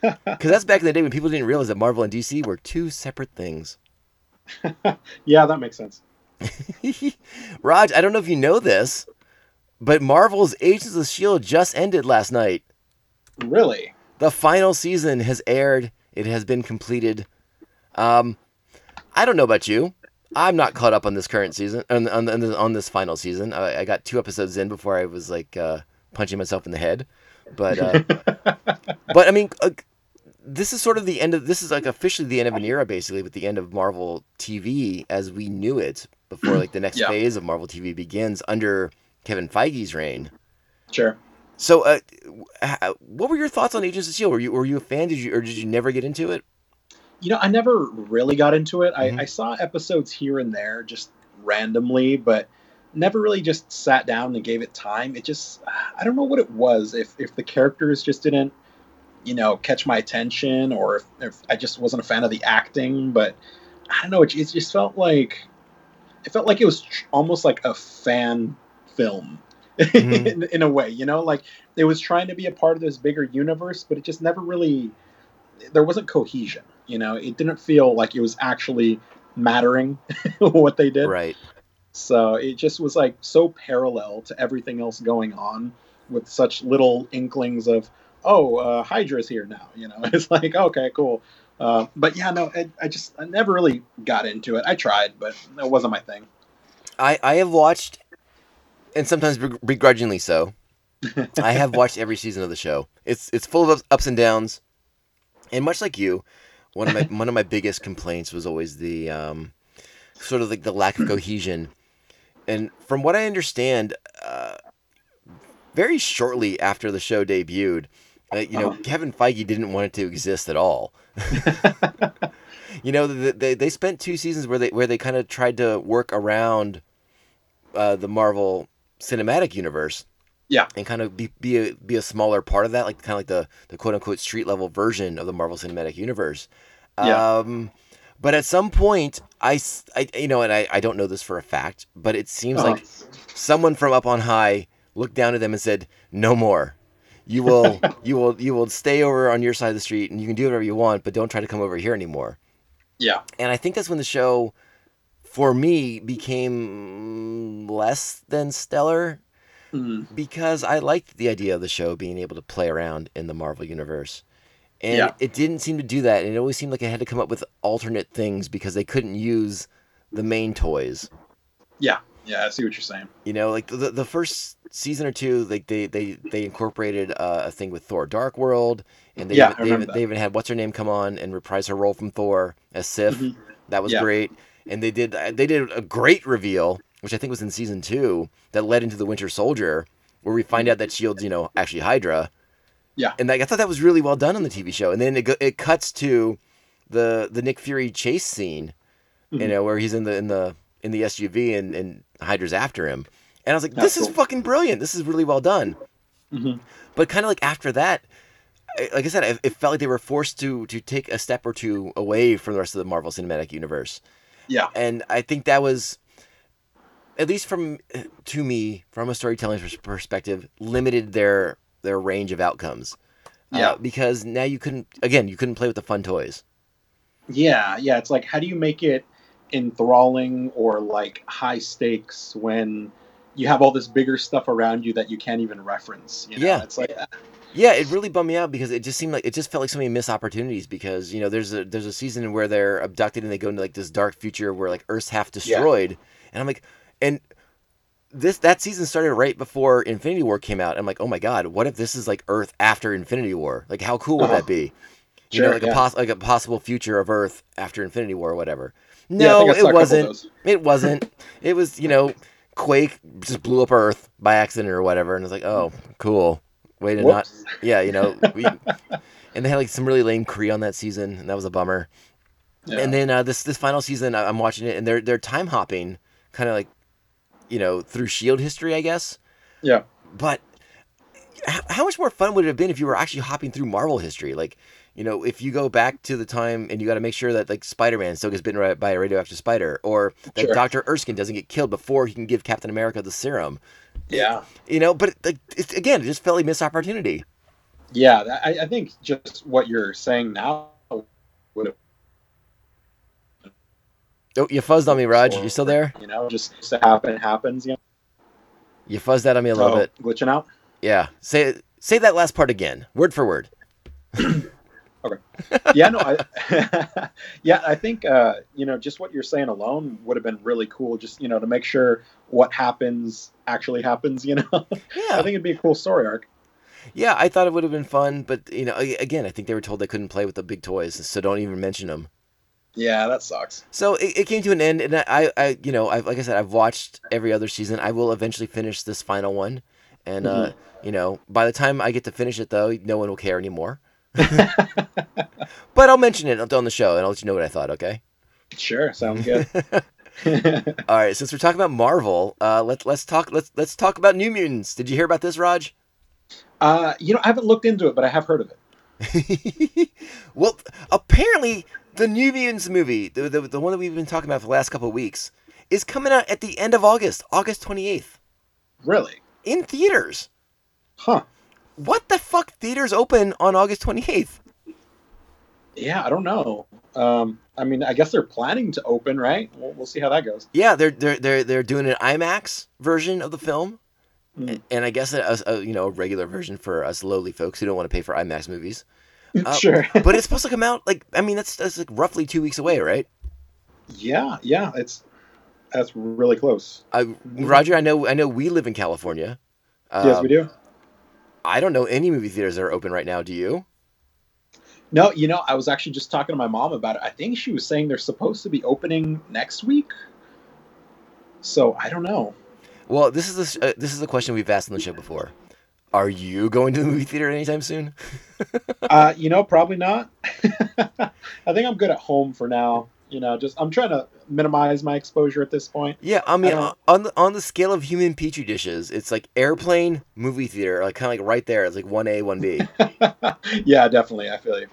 Because that's back in the day when people didn't realize that Marvel and DC were two separate things. Yeah, that makes sense. Raj, I don't know if you know this, but Marvel's Agents of Shield just ended last night. Really? The final season has aired. It has been completed. Um, I don't know about you. I'm not caught up on this current season on on, on, on this final season. I, I got two episodes in before I was like uh, punching myself in the head. But uh, but I mean, uh, this is sort of the end of this is like officially the end of an era, basically, with the end of Marvel TV as we knew it before like the next Yeah. phase of Marvel TV begins under Kevin Feige's reign. Sure. So, uh, what were your thoughts on Agents of Shield? Were you were you a fan? Did you or did you never get into it? You know, I never really got into it. Mhm. I, I saw episodes here and there just randomly, but never really just sat down and gave it time. It just, I don't know what it was. If, if the characters just didn't, you know, catch my attention or if, if I just wasn't a fan of the acting, but I don't know. It, it just felt like, it felt like it was tr- almost like a fan film. Mhm. in, in a way, you know, like it was trying to be a part of this bigger universe, but it just never really there wasn't cohesion. You know, it didn't feel like it was actually mattering what they did. Right. So it just was like so parallel to everything else going on with such little inklings of, oh, uh, Hydra's here now. You know, it's like, okay, cool. Uh, but yeah, no, I, I just, I never really got into it. I tried, but it wasn't my thing. I I have watched, and sometimes begrudgingly so. I have watched every season of the show. It's it's full of ups- and downs, and much like you, one of my one of my biggest complaints was always the um, sort of like the lack of cohesion. And from what I understand, uh, very shortly after the show debuted, uh, you know, Uh-huh. Kevin Feige didn't want it to exist at all. you know, th- they they spent two seasons where they where they kind of tried to work around uh, the Marvel Cinematic Universe. Yeah. and kind of be be a be a smaller part of that, like kind of like the the quote unquote street level version of the Marvel Cinematic Universe. Yeah. Um, but at some point, I, I you know, and I, I don't know this for a fact, but it seems Uh-huh. like someone from up on high looked down at them and said, "No more. You will you will you will stay over on your side of the street, and you can do whatever you want, but don't try to come over here anymore." Yeah. And I think that's when the show, for me, became less than stellar Mm. because I liked the idea of the show being able to play around in the Marvel universe. And Yeah. it didn't seem to do that. And it always seemed like it had to come up with alternate things because they couldn't use the main toys. Yeah. Yeah. I see what you're saying. You know, like the the first season or two, like they they they incorporated uh, a thing with Thor: Dark World, and they Yeah, I even, they, even, they even had what's her name come on and reprise her role from Thor as Sif. Mhm. That was Yeah. great, and they did they did a great reveal, which I think was in season two, that led into the Winter Soldier, where we find out that Shield's you know actually Hydra. Yeah. and like, I thought that was really well done on the TV show, and then it it cuts to the the Nick Fury chase scene, you Mhm. know, where he's in the in the in the SUV and and Hydra's after him, and I was like, That's this is fucking brilliant. This is really well done. Mhm. But kind of like after that, like I said, it, it felt like they were forced to to take a step or two away from the rest of the Marvel Cinematic Universe, Yeah. and I think that was, at least from to me, from a storytelling perspective, limited their their range of outcomes. Uh, Yeah. because now you couldn't again you couldn't play with the fun toys. Yeah, yeah. It's like how do you make it enthralling or like high stakes when you have all this bigger stuff around you that you can't even reference? You know? Yeah. It's like Yeah, it really bummed me out because it just seemed like it just felt like so many missed opportunities because you know there's a there's a season where they're abducted and they go into like this dark future where like Earth's half destroyed, and I'm like, and this that season started right before Infinity War came out. I'm like, oh my god, what if this is like Earth after Infinity War? Like, how cool would Uh-huh. that be? You know, Sure, like a pos- like a possible future of Earth after Infinity War or whatever. No, think I saw a it wasn't. It wasn't. It was you know, Quake just blew up Earth by accident or whatever, and it's like, oh, cool. Way to not yeah, you know, we, and they had like some really lame Kree on that season, and that was a bummer. Yeah. And then uh, this this final season, I- I'm watching it, and they're they're time hopping, kind of like, you know, through Shield history, I guess. Yeah. But how, how much more fun would it have been if you were actually hopping through Marvel history? Like, you know, if you go back to the time and you got to make sure that like Spider-Man still gets bitten by a radioactive spider, or that Sure. Doctor Erskine doesn't get killed before he can give Captain America the serum. Yeah. You know, but like again, it just felt like missed opportunity. Yeah, I, I think just what you're saying now would have, Oh, you fuzzed on me, Raj. You still there? you know, just to happen It happens. You know, You fuzzed out on me a little Oh, bit. glitching out. Yeah. Say say that last part again, word for word. yeah, no, I, yeah, I think uh, you know just what you're saying alone would have been really cool. Just you know to make sure what happens actually happens. You know, yeah, I think it'd be a cool story arc. Yeah, I thought it would have been fun, but you know, again, I think they were told they couldn't play with the big toys, so don't even mention them. Yeah, that sucks. So it, it came to an end, and I, I, you know, I, like I said, I've watched every other season. I will eventually finish this final one, and uh, you know, by the time I get to finish it, though, no one will care anymore. but I'll mention it on the show, and I'll let you know what I thought. Okay. Sure, sounds good. All right. Since we're talking about Marvel, uh, let's let's talk let's let's talk about New Mutants. Did you hear about this, Raj? uh, you know, I haven't looked into it, but I have heard of it. well, apparently, the New Mutants movie, the, the, the one that we've been talking about for the last couple of weeks, is coming out at the end of August, August 28th, Really? in theaters. Huh? What the fuck? Theaters open on August 28th. Yeah, I don't know. Um, I mean, I guess they're planning to open, right? We'll, we'll see how that goes. Yeah, they're they're they're they're doing an IMAX version of the film, Mm. and I guess a, a you know a regular version for us lowly folks who don't want to pay for IMAX movies. Uh, sure. but it's supposed to come out like I mean that's that's like roughly two weeks away, right? yeah, yeah, it's that's really close. I, Roger, I know I know we live in California. yes, we do. I don't know any movie theaters that are open right now. Do you? No, you know, I was actually just talking to my mom about it. I think she was saying they're supposed to be opening next week. So I don't know. Well, this is s- uh, this is a question we've asked on the show before. Are you going to the movie theater anytime soon? Uh, you know, probably not. I think I'm good at home for now. You know, just I'm trying to minimize my exposure at this point. Yeah, I mean, I on the on the scale of human petri dishes, it's like airplane, movie theater, like kind of like right there. It's like one A, one B. yeah, definitely. I feel you.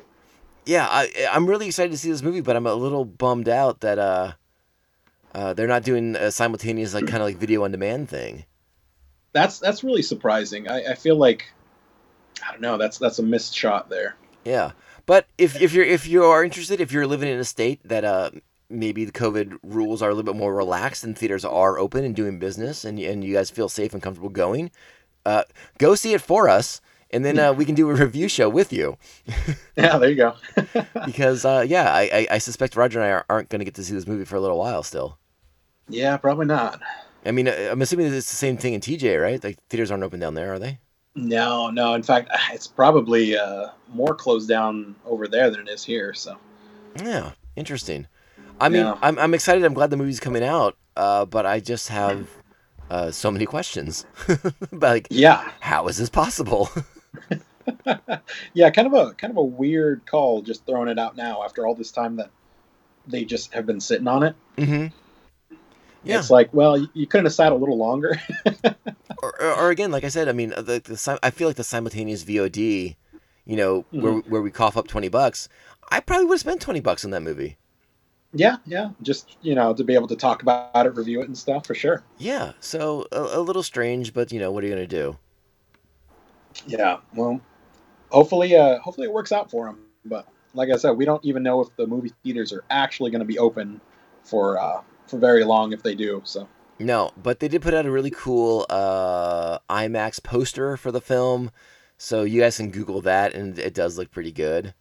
yeah, I I'm really excited to see this movie, but I'm a little bummed out that uh, uh they're not doing a simultaneous like kind of like video on demand thing. That's that's really surprising. I, I feel like I don't know. That's that's a missed shot there. Yeah, but if if you're if you are interested, if you're living in a state that uh maybe the COVID rules are a little bit more relaxed and theaters are open and doing business, and and you guys feel safe and comfortable going, uh, go see it for us, and then uh, we can do a review show with you. Yeah, there you go. because uh, yeah, I, I, I suspect Roger and I are, aren't going to get to see this movie for a little while still. yeah, probably not. I mean, uh, I'm assuming it's the same thing in TJ, right? Like theaters aren't open down there, are they? No, no. In fact, it's probably uh, more closed down over there than it is here. So Yeah, interesting. I mean, Yeah. I'm, I'm excited. I'm glad the movie's coming out, uh, but I just have uh, so many questions. like, yeah, how is this possible? yeah. Kind of a kind of a weird call, just throwing it out now after all this time that they just have been sitting on it. hmm Yeah. It's like, well, you, you couldn't have sat a little longer. or, or, again, like I said, I mean, the, the I feel like the simultaneous VOD, you know, where where we cough up twenty bucks, I probably would have spent twenty bucks on that movie. yeah, yeah. Just you know, to be able to talk about it, review it, and stuff for sure. Yeah, so a, a little strange, but you know, what are you gonna do? Yeah. Well, hopefully, uh, hopefully it works out for them. But like I said, we don't even know if the movie theaters are actually going to be open for uh, for very long if they do. So No, but they did put out a really cool uh, IMAX poster for the film, so you guys can Google that, and it does look pretty good.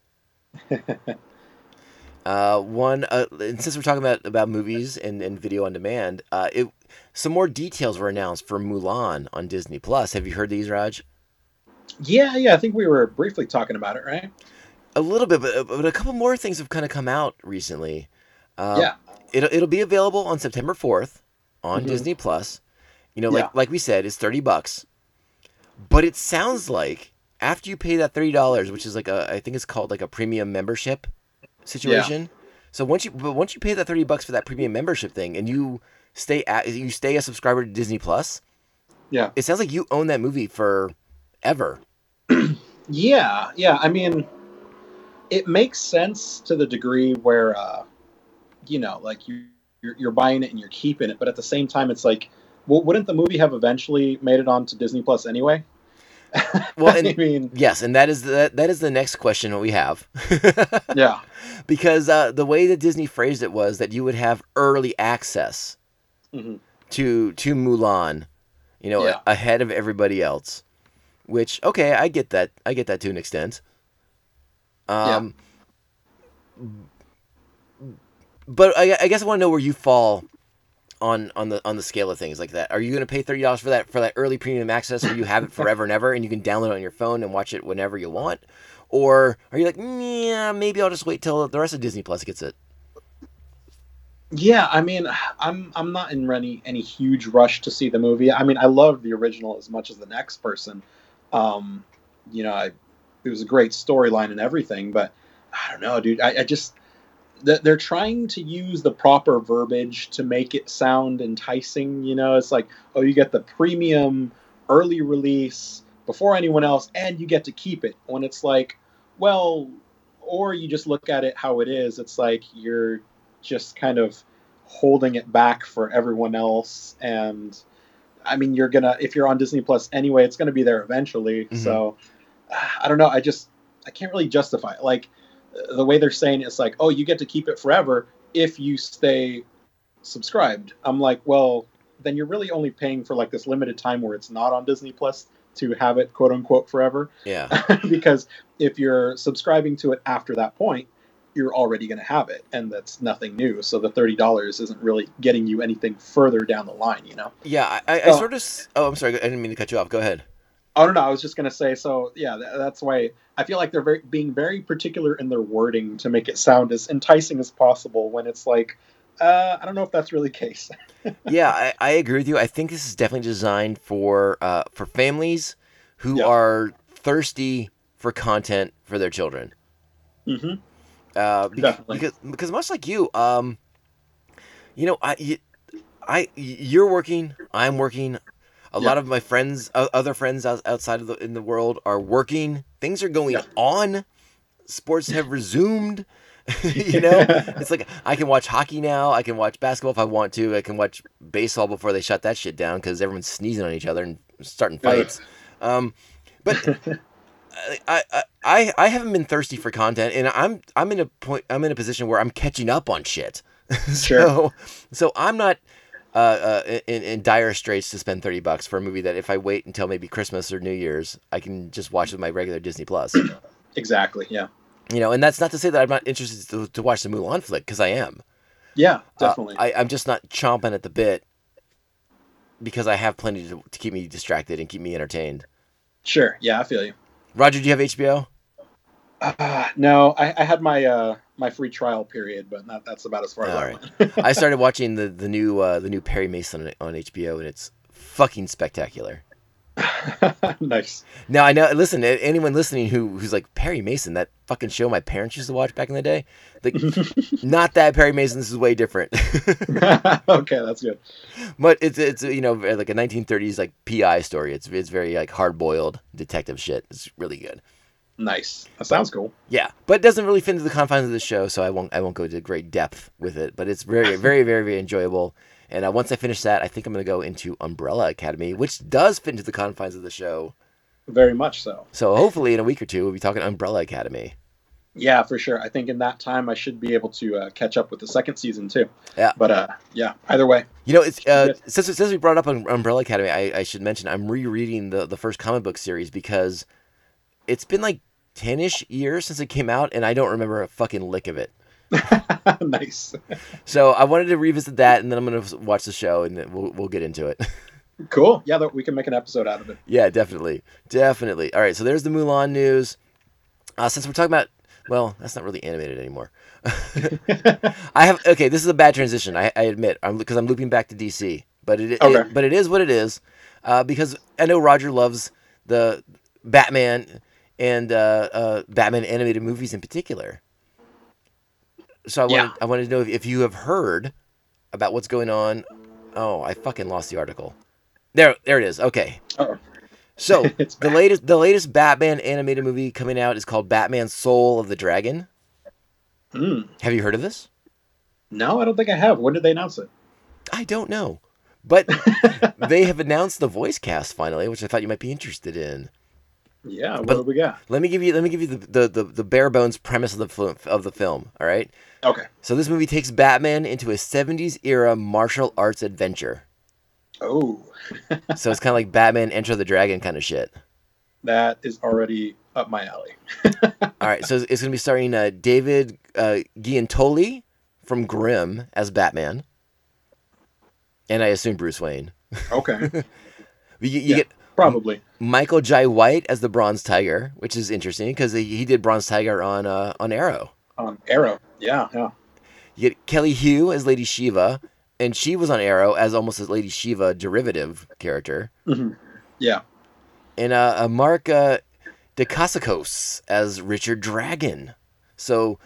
uh, one, uh, and since we're talking about about movies and, and video on demand, uh, it some more details were announced for Mulan on Disney Plus. Have you heard these, Raj? yeah, yeah. I think we were briefly talking about it, right? A little bit, but, but a couple more things have kind of come out recently. Um, yeah. It'll it'll be available on September fourth on Mhm. Disney Plus. You know, like Yeah. like we said, it's thirty bucks. But it sounds like after you pay that thirty dollars, which is like a I think it's called like a premium membership situation. So once you but once you pay that thirty bucks for that premium membership thing, and you stay at you stay a subscriber to Disney Plus, Yeah. it sounds like you own that movie for ever. Yeah, yeah. I mean, it makes sense to the degree where, uh, you know, like you you're, you're buying it and you're keeping it, but at the same time, it's like, well, wouldn't the movie have eventually made it onto Disney Plus anyway? Well, and I mean, yes, and that is the, that is the next question that we have. yeah, because uh, the way that Disney phrased it was that you would have early access Mhm. to to Mulan, you know, Yeah. ahead of everybody else. Which okay, I get that. I get that to an extent. Um, but I, I guess I want to know where you fall on on the on the scale of things like that. Are you going to pay thirty dollars for that for that early premium access, where you have it forever and ever, and you can download it on your phone and watch it whenever you want? Or are you like, yeah, maybe I'll just wait till the rest of Disney Plus gets it? yeah. I mean, I'm I'm not in any any huge rush to see the movie. I mean, I love the original as much as the next person. Um, you know, I, it was a great storyline and everything, but I don't know, dude. I, I just they're trying to use the proper verbiage to make it sound enticing. You know, it's like, oh, you get the premium early release before anyone else, and you get to keep it. When it's like, well, or you just look at it how it is. It's like you're just kind of holding it back for everyone else, and I mean, you're gonna if you're on Disney Plus anyway, it's gonna be there eventually. Mhm. So I don't know. I just I can't really justify it. Like the way they're saying it's like, oh, you get to keep it forever if you stay subscribed. I'm like, well, then you're really only paying for like this limited time where it's not on Disney Plus to have it quote unquote forever. Yeah, because if you're subscribing to it after that point, you're already going to have it, and that's nothing new. So the thirty dollars isn't really getting you anything further down the line, you know. yeah. I, I, I sort of. Oh, I'm sorry. I didn't mean to cut you off. Go ahead. I don't know. I was just gonna say. So yeah, tha- that's why I feel like they're very, being very particular in their wording to make it sound as enticing as possible. When it's like, uh, I don't know if that's really the case. yeah, I, I agree with you. I think this is definitely designed for uh, for families who Yeah. are thirsty for content for their children. Mm-hmm. Uh, beca- Definitely. because because much like you, um, you know, I, I, you're working, I'm working. A Yeah. lot of my friends, other friends outside of the in the world, are working. Things are going Yeah. on. Sports have resumed. you know, it's like I can watch hockey now. I can watch basketball if I want to. I can watch baseball before they shut that shit down because everyone's sneezing on each other and starting fights. Um, but I, I I I haven't been thirsty for content, and I'm I'm in a point I'm in a position where I'm catching up on shit. so Sure. so I'm not uh, uh in, in dire straits to spend thirty bucks for a movie that if I wait until maybe Christmas or New Year's, I can just watch with my regular Disney Plus. exactly. Yeah. you know, and that's not to say that I'm not interested to, to watch the Mulan flick because I am. Yeah. Uh, Definitely. I, I'm just not chomping at the bit because I have plenty to, to keep me distracted and keep me entertained. sure. Yeah. I feel you. Roger, do you have HBO? Uh, no, I, I had my uh, my free trial period, but not, that's about as far as All I went. I started watching the the new uh, the new Perry Mason on, on HBO, and it's fucking spectacular. nice. Now I know. Listen, anyone listening who who's like Perry Mason, that fucking show my parents used to watch back in the day, like not that Perry Mason. This is way different. okay, that's good. but it's it's you know like a 1930s like PI story. It's it's very like hard boiled detective shit. It's really good. Nice. That sounds cool. Yeah, but it doesn't really fit into the confines of the show, so I won't I won't go to great depth with it. But it's very very very very enjoyable. And uh, once I finish that, I think I'm going to go into Umbrella Academy, which does fit into the confines of the show. Very much so. So hopefully in a week or two, we'll be talking Umbrella Academy. Yeah, for sure. I think in that time I should be able to uh, catch up with the second season too. Yeah. But uh, yeah. Either way. You know, it's uh, since since we brought up um- Umbrella Academy, I, I should mention I'm rereading the the first comic book series because it's been like ten ish years since it came out, and I don't remember a fucking lick of it. nice. So I wanted to revisit that, and then I'm gonna watch the show, and we'll we'll get into it. Cool. Yeah, we can make an episode out of it. yeah, definitely, definitely. All right, so there's the Mulan news. Uh, since we're talking about, well, that's not really animated anymore. I have okay. This is a bad transition. I, I admit, I'm because I'm looping back to DC, but it, it- but it is what it is. Uh, because I know Roger loves the Batman and uh, uh, Batman animated movies in particular. So I wanted Yeah. I wanted to know if, if you have heard about what's going on. Oh, I fucking lost the article. There, there it is. Okay. Oh. So the latest the latest Batman animated movie coming out is called Batman Soul of the Dragon. Mm. Have you heard of this? No, I don't think I have. When did they announce it? I don't know. But they have announced the voice cast finally, which I thought you might be interested in. Yeah, what But- do we got? Let me give you let me give you the, the, the, the bare bones premise of the film, of the film, all right? Okay. So this movie takes Batman into a 70s era martial arts adventure. Oh, So it's kind of like Batman Enter the Dragon kind of shit. that is already up my alley. All right, so it's going to be starring uh, David uh, Giuntoli from Grimm as Batman, and I assume Bruce Wayne. Okay, You, you Yeah. get probably. Michael Jai White as the Bronze Tiger, which is interesting because he, he did Bronze Tiger on uh, on Arrow. Um, Arrow. Yeah, yeah. You get Kelly Hu as Lady Shiva, and she was on Arrow as almost a Lady Shiva derivative character, hmm Yeah. and uh, uh, Mark uh, Dacascos as Richard Dragon. So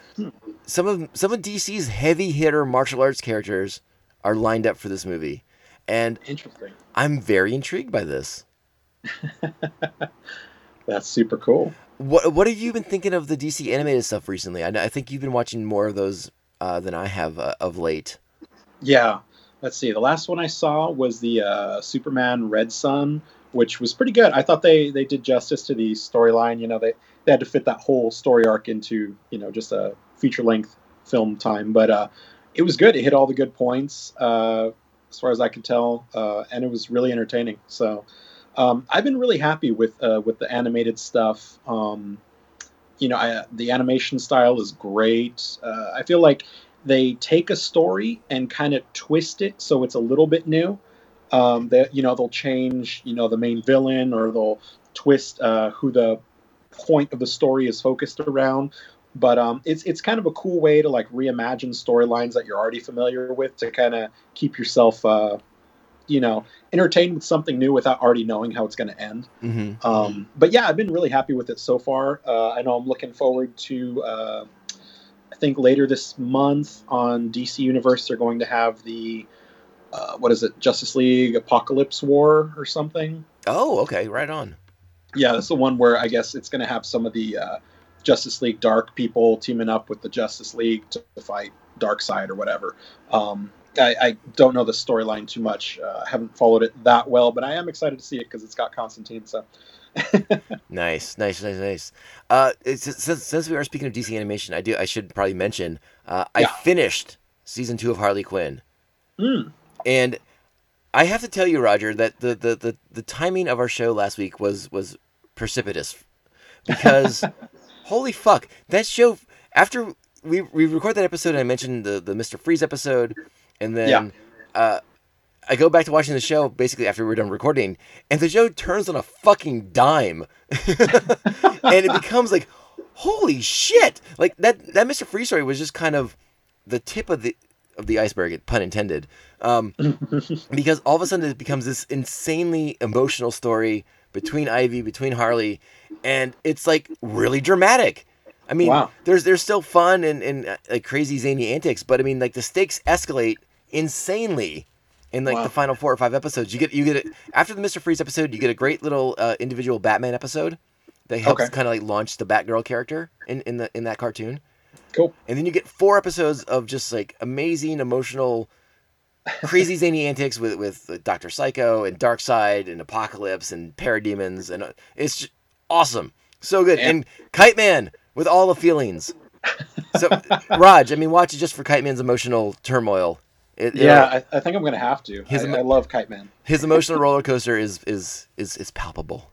some of some of DC's heavy hitter martial arts characters are lined up for this movie, and Interesting. I'm very intrigued by this. That's super cool. What what have you been thinking of the DC animated stuff recently? I, I think you've been watching more of those uh, than I have uh, of late. Yeah. Let's see. The last one I saw was the uh, Superman Red Sun, which was pretty good. I thought they they did justice to the storyline. You know, they they had to fit that whole story arc into you know just a feature length film time, but uh, it was good. It hit all the good points uh, as far as I could tell, uh, and it was really entertaining. So. Um, I've been really happy with uh, with the animated stuff. Um, you know, I, the animation style is great. Uh, I feel like they take a story and kind of twist it so it's a little bit new. Um, that you know they'll change you know the main villain or they'll twist uh, who the point of the story is focused around. But um, it's it's kind of a cool way to like reimagine storylines that you're already familiar with to kind of keep yourself uh, you know entertained with something new without already knowing how it's going to end. Mm-hmm. Um, but yeah, I've been really happy with it so far. Uh, I know I'm looking forward to. Uh, I think later this month on DC Universe they're going to have the uh, what is it Justice League Apokolips War or something. Oh, okay, right on. Yeah, that's the one where I guess it's going to have some of the uh, Justice League Dark people teaming up with the Justice League to fight Darkseid or whatever. Um, I, I don't know the storyline too much. Uh, I haven't followed it that well, but I am excited to see it because it's got Constantine. So Nice, nice, nice, nice. Uh, it's, since since we are speaking of DC animation, I do I should probably mention uh, I Yeah. finished season two of Harley Quinn, Mm, and I have to tell you, Roger, that the the, the, the timing of our show last week was was precipitous because holy fuck that show after we we record that episode and I mentioned the the Mister Freeze episode, and then Yeah. uh, I go back to watching the show basically after we're done recording, and the show turns on a fucking dime, and it becomes like, holy shit! Like that that Mister Freeze story was just kind of the tip of the of the iceberg, pun intended, um, because all of a sudden it becomes this insanely emotional story between Ivy, between Harley, and it's like really dramatic. I mean, Wow. there's there's still fun and, and uh, like crazy zany antics, but I mean like the stakes escalate insanely in like Wow. the final four or five episodes. You get you get it after the Mister Freeze episode, you get a great little uh, individual Batman episode that helps Okay. kind of like launch the Batgirl character in in the in that cartoon, cool. and then you get four episodes of just like amazing emotional. Crazy zany antics with with Doctor Psycho and Darkseid and Apokolips and Parademons and uh, it's just awesome, so good. Yeah. And Kite Man with all the feelings. So Raj, I mean, watch it just for Kite Man's emotional turmoil. It, Yeah, I, I think I'm gonna have to. His I, I love Kite Man. his emotional roller coaster is is is is palpable.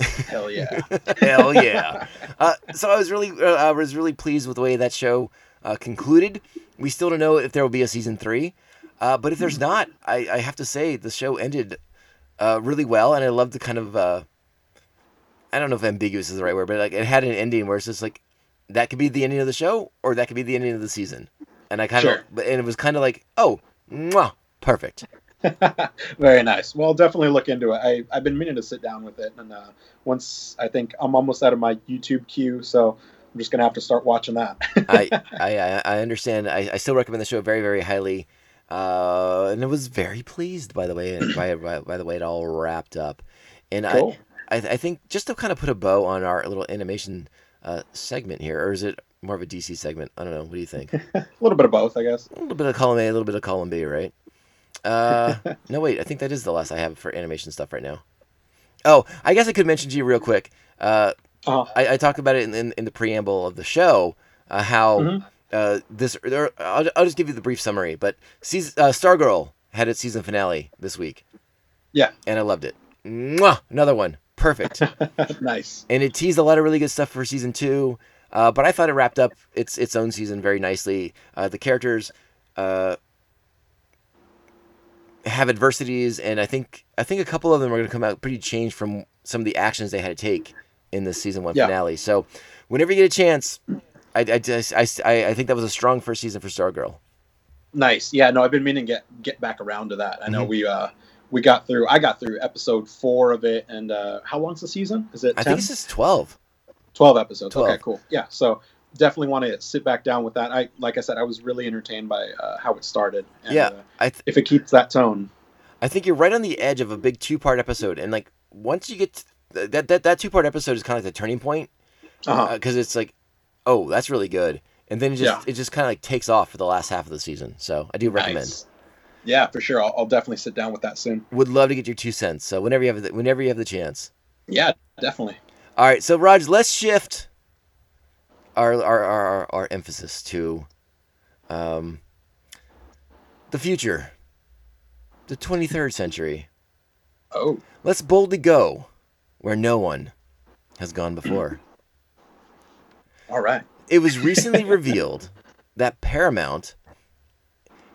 Hell yeah. Hell yeah! Uh, so I was really uh, I was really pleased with the way that show uh, concluded. We still don't know if there will be a season three, uh, but if there's not, I, I have to say the show ended uh, really well, and I love the kind of uh, I don't know if ambiguous is the right word, but like it had an ending where it's just like that could be the ending of the show, or that could be the ending of the season, and I kind Sure. of and it was kind of like oh, mwah, perfect. Very nice. Well, definitely look into it. I, I've been meaning to sit down with it, and uh, once I think I'm almost out of my YouTube queue, so I'm just gonna have to start watching that. I, I I I understand. I, I still recommend the show very very highly, uh, and I was very pleased by the way by, by by the way it all wrapped up. And Cool. I, I, I think just to kind of put a bow on our little animation uh, segment here, or is it more of a DC segment? I don't know. What do you think? a little bit of both, I guess. A little bit of column A, a little bit of column B, right? Uh, no, wait. I think that is the last I have for animation stuff right now. Oh, I guess I could mention to you real quick. Uh, Uh, I, I talked about it in, in, in the preamble of the show uh, how Mhm. uh, this. There, I'll, I'll just give you the brief summary. But season, uh, Stargirl had its season finale this week, yeah, and I loved it. Mwah! Another one, perfect. nice. and it teased a lot of really good stuff for season two. Uh, but I thought it wrapped up its its own season very nicely. Uh, the characters uh, have adversities, and I think I think a couple of them are going to come out pretty changed from some of the actions they had to take in the season one Yeah. finale. So, whenever you get a chance, I, I, just, I, I, I think that was a strong first season for Stargirl. Nice. Yeah, no, I've been meaning to get get back around to that. I know Mhm. we uh we got through I got through episode four of it and uh how long's the season? Is it I think it's twelve. 12 episodes. 12. Okay, cool. Yeah, so definitely want to sit back down with that. I like I said, I was really entertained by uh, how it started. And, Yeah, uh, I th- if it keeps that tone. I think you're right on the edge of a big two part episode, and like once you get to, that that that two part episode is kind of like the turning point Uh-huh. because it's like, oh, that's really good, and then it just Yeah. it just kind of like takes off for the last half of the season. So I do recommend. Nice. Yeah, for sure. I'll, I'll definitely sit down with that soon. Would love to get your two cents. So whenever you have the, whenever you have the chance. Yeah, definitely. All right, so Raj, let's shift our our our, our, emphasis to um, the future, the 23rd century. Oh, Let's boldly go where no one has gone before. all right. It was recently revealed that Paramount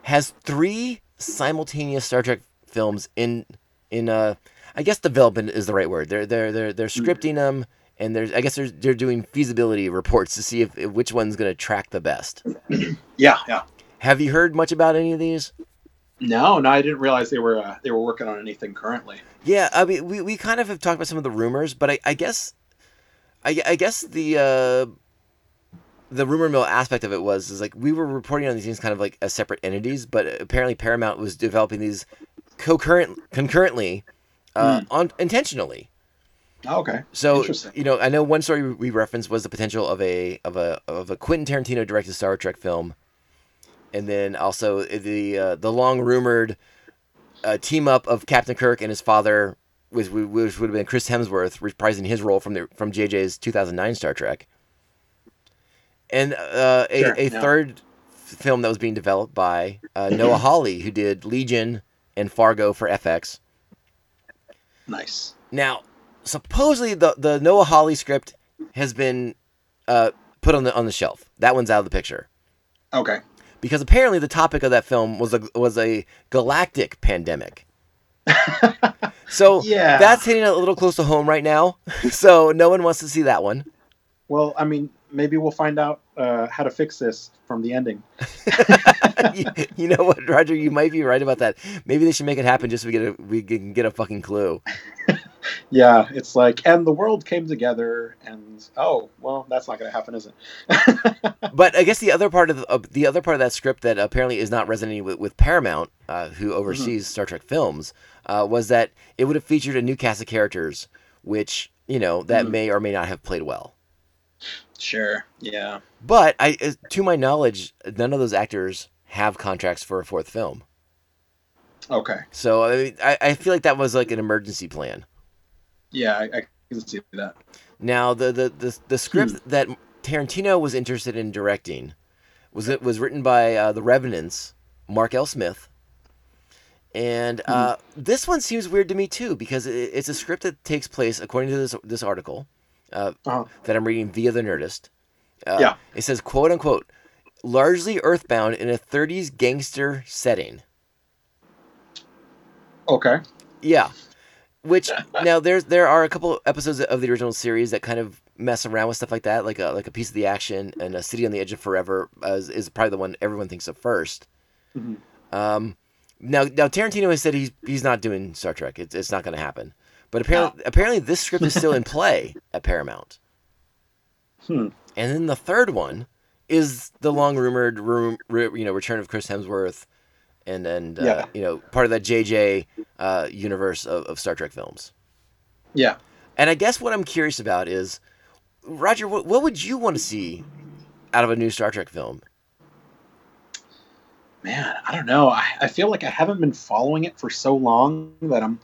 has three simultaneous Star Trek films in in uh I guess development is the right word. They're they're they're they're scripting them and there's I guess they're they're doing feasibility reports to see if, if which one's going to track the best. Yeah, yeah. Have you heard much about any of these? No, no, I didn't realize they were uh, they were working on anything currently. Yeah, I mean, we, we kind of have talked about some of the rumors, but I, I guess, I, I guess the uh, the rumor mill aspect of it was is like we were reporting on these things kind of like as separate entities, but apparently Paramount was developing these concurrent concurrently, uh, on intentionally. Oh, okay. So you know, I know one story we referenced was the potential of a of a of a Quentin Tarantino directed Star Trek film, and then also the uh, the long rumored uh, team up of Captain Kirk and his father, which, which would have been Chris Hemsworth reprising his role from the from JJ's 2009 Star Trek, and uh, a, Sure, a yeah. third film that was being developed by uh, Noah Hawley, who did Legion and Fargo for FX. Nice. Now, supposedly the the Noah Hawley script has been uh, put on the on the shelf. That one's out of the picture Okay. because apparently the topic of that film was a was a galactic pandemic. so Yeah. that's hitting a little close to home right now. so no one wants to see that one. Well, I mean, maybe we'll find out uh, how to fix this from the ending. you, you know what, Roger? You might be right about that. Maybe they should make it happen just so we get a we can get a fucking clue. Yeah, it's like, and the world came together, and oh, well, that's not going to happen, is it? But I guess the other part of the, of the other part of that script that apparently is not resonating with, with Paramount, uh, who oversees Star Trek films, uh, was that it would have featured a new cast of characters, which you know that Mhm. may or may not have played well. Sure. Yeah. But I, uh, to my knowledge, none of those actors have contracts for a fourth film. Okay. So I, mean, I, I feel like that was like an emergency plan. Yeah, I, I can see that. Now the the the, the script that Tarantino was interested in directing was it was written by uh, the Revenants, Mark L. Smith, and uh, this one seems weird to me too because it, it's a script that takes place according to this this article uh, Uh-huh. that I'm reading via the Nerdist. Uh, Yeah. it says quote unquote largely earthbound in a 30s gangster setting. Okay. Yeah. Which now there's there are a couple episodes of the original series that kind of mess around with stuff like that, like a like a piece of the action and a city on the edge of forever uh, is, is probably the one everyone thinks of 1st Mhm. Um, now now Tarantino has said he's he's not doing Star Trek. It's it's not going to happen. But apparently apparently this script is still in play at Paramount. Hmm. And then the third one is the long rumored room, you know return of Chris Hemsworth, and and uh, Yeah. you know part of that JJ uh, universe of, of Star Trek films. Yeah. And I guess what I'm curious about is, Roger, what, what would you want to see out of a new Star Trek film? Man, I don't know. I, I feel like I haven't been following it for so long that I'm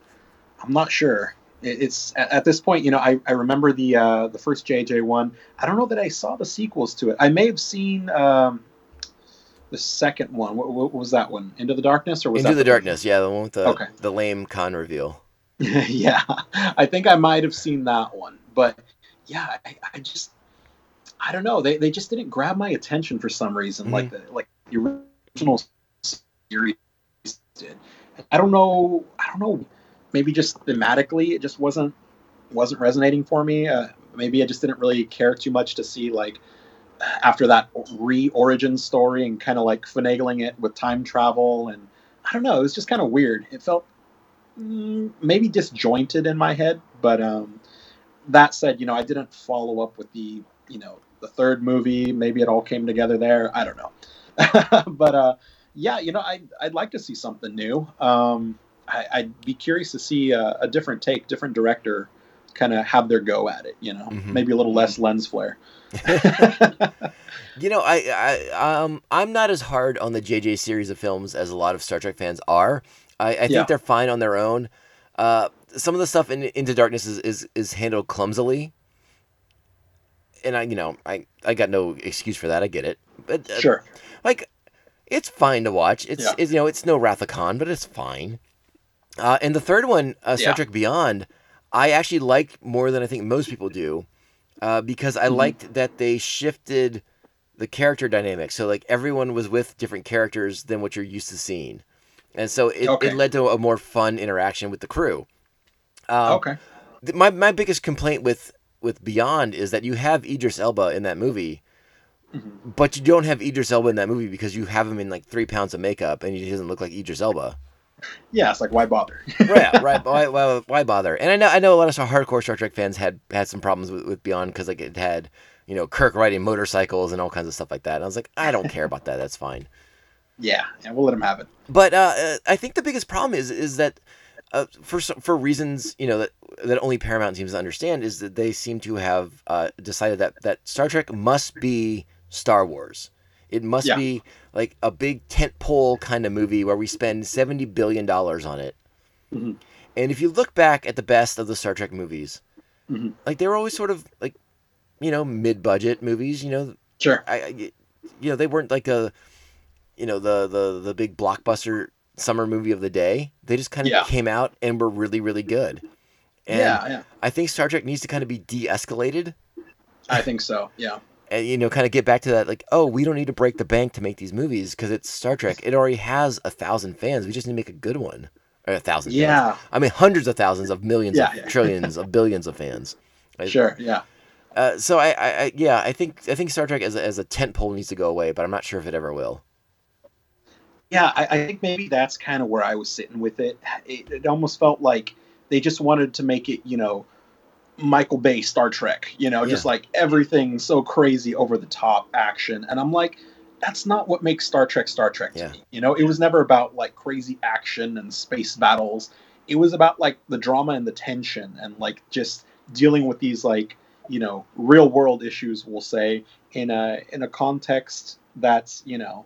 I'm not sure. It's at, this point, you know, I, I remember the uh, the first JJ one. I don't know that I saw the sequels to it. I may have seen um, the second one. What, what was that one? Into the Darkness or was Into the Darkness, yeah, the one with the Okay. the lame Khan reveal. yeah, I think I might have seen that one, but yeah, I, I just I don't know. They, they just didn't grab my attention for some reason, like the like the original series did. I don't know. I don't know. Maybe just thematically, it just wasn't wasn't resonating for me. Uh, maybe I just didn't really care too much to see like after that re-origin story and kind of like finagling it with time travel and I don't know. It was just kind of weird. It felt mm, maybe disjointed in my head, but um, that said, you know, I didn't follow up with the you know the third movie. Maybe it all came together there. I don't know, but uh, yeah, you know, I I'd like to see something new. Um, I, I'd be curious to see a, a different take, different director, kind of have their go at it. You know, Mhm. maybe a little less lens flare. You know, I, I um I'm not as hard on the JJ series of films as a lot of Star Trek fans are. I, I think Yeah. they're fine on their own. Uh, some of the stuff in Into Darkness is, is, is handled clumsily, and I you know I I got no excuse for that. I get it, but uh, sure. like it's fine to watch. It's, Yeah. it's you know it's no Wrath of Khan, but it's fine. Uh, and the third one, uh, Star Yeah. Trek Beyond, I actually liked more than I think most people do, uh, because I Mhm. liked that they shifted the character dynamic. So like everyone was with different characters than what you're used to seeing, and so it, Okay. it led to a more fun interaction with the crew. Um, okay. th- my my biggest complaint with with Beyond is that you have Idris Elba in that movie, Mhm. but you don't have Idris Elba in that movie because you have him in like three pounds of makeup and he doesn't look like Idris Elba. Yeah, it's like why bother? right, right. Why, why, why bother? And I know I know a lot of hardcore Star Trek fans had had some problems with, with Beyond because like it had you know Kirk riding motorcycles and all kinds of stuff like that. And I was like, I don't care about that. That's fine. yeah, yeah, we'll let him have it. But uh, uh, I think the biggest problem is is that uh, for for reasons you know that that only Paramount seems to understand is that they seem to have uh, decided that that Star Trek must be Star Wars. It must Yeah. be like a big tentpole kind of movie where we spend seventy billion dollars on it. Mhm. And if you look back at the best of the Star Trek movies, Mhm. like they were always sort of like you know mid-budget movies. You know, Sure. I, I you know they weren't like a you know the the the big blockbuster summer movie of the day they just kind of Yeah. came out and were really really good and yeah, yeah. i think star trek needs to kind of be de-escalated I think so. Yeah. And you know kind of get back to that like oh we don't need to break the bank to make these movies because it's star trek it already has a thousand fans we just need to make a good one or a thousand fans. Yeah. i mean hundreds of thousands of millions Yeah, of yeah. trillions of billions of fans I- Sure. Yeah. uh, so I, I, I yeah i think i think star trek as a, as a tent pole needs to go away but i'm not sure if it ever will Yeah, I, I think maybe that's kind of where I was sitting with it. it. It almost felt like they just wanted to make it, you know, Michael Bay Star Trek, you know, just like everything so crazy over the top action. And I'm like, that's not what makes Star Trek Star Trek to Yeah. me. You know, it was never about like crazy action and space battles. It was about like the drama and the tension and like just dealing with these like, you know, real world issues, we'll say, in a in a context that's, you know,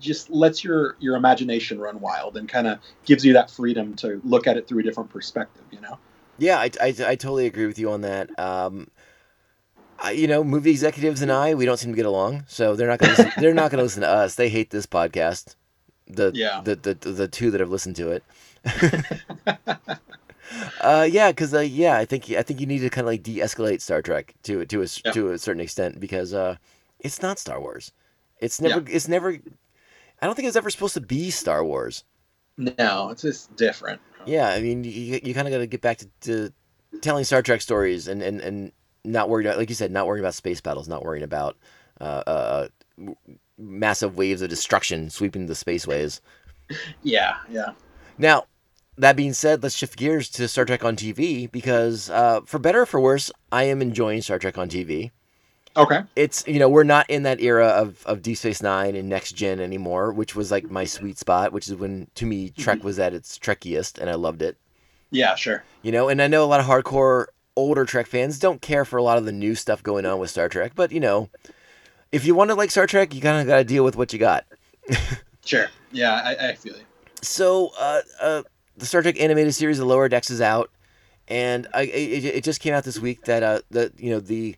just lets your your imagination run wild and kind of gives you that freedom to look at it through a different perspective you know Yeah, I, I, I totally agree with you on that. Um, I, you know, movie executives and I, we don't seem to get along, so they're not gonna listen, they're not gonna listen to us. They hate this podcast. The Yeah. the, the the two that have listened to it. uh, yeah, because uh, yeah, I think I think you need to kind of like de-escalate Star Trek to to a Yeah. to a certain extent because uh, it's not Star Wars. It's never it's never. I don't think it's ever supposed to be Star Wars. no it's just different Yeah, I mean, you, you kind of got to get back to, to telling Star Trek stories and, and, and not worrying about, like you said, not worrying about space battles, not worrying about uh, uh, massive waves of destruction sweeping the spaceways. yeah yeah Now, that being said, let's shift gears to Star Trek on TV because, uh, for better or for worse, I am enjoying Star Trek on TV. Okay It's you know we're not in that era of, of Deep Space Nine and Next Gen anymore, which was like my sweet spot. Which is when to me Trek was at its trekkiest, and I loved it. Yeah, sure. You know, and I know a lot of hardcore older Trek fans don't care for a lot of the new stuff going on with Star Trek, but you know, if you want to like Star Trek, you kind of got to deal with what you got. Sure. Yeah, I, I feel you. So, uh, uh, the Star Trek animated series, The Lower Decks, is out, and I it, it just came out this week that uh, the you know the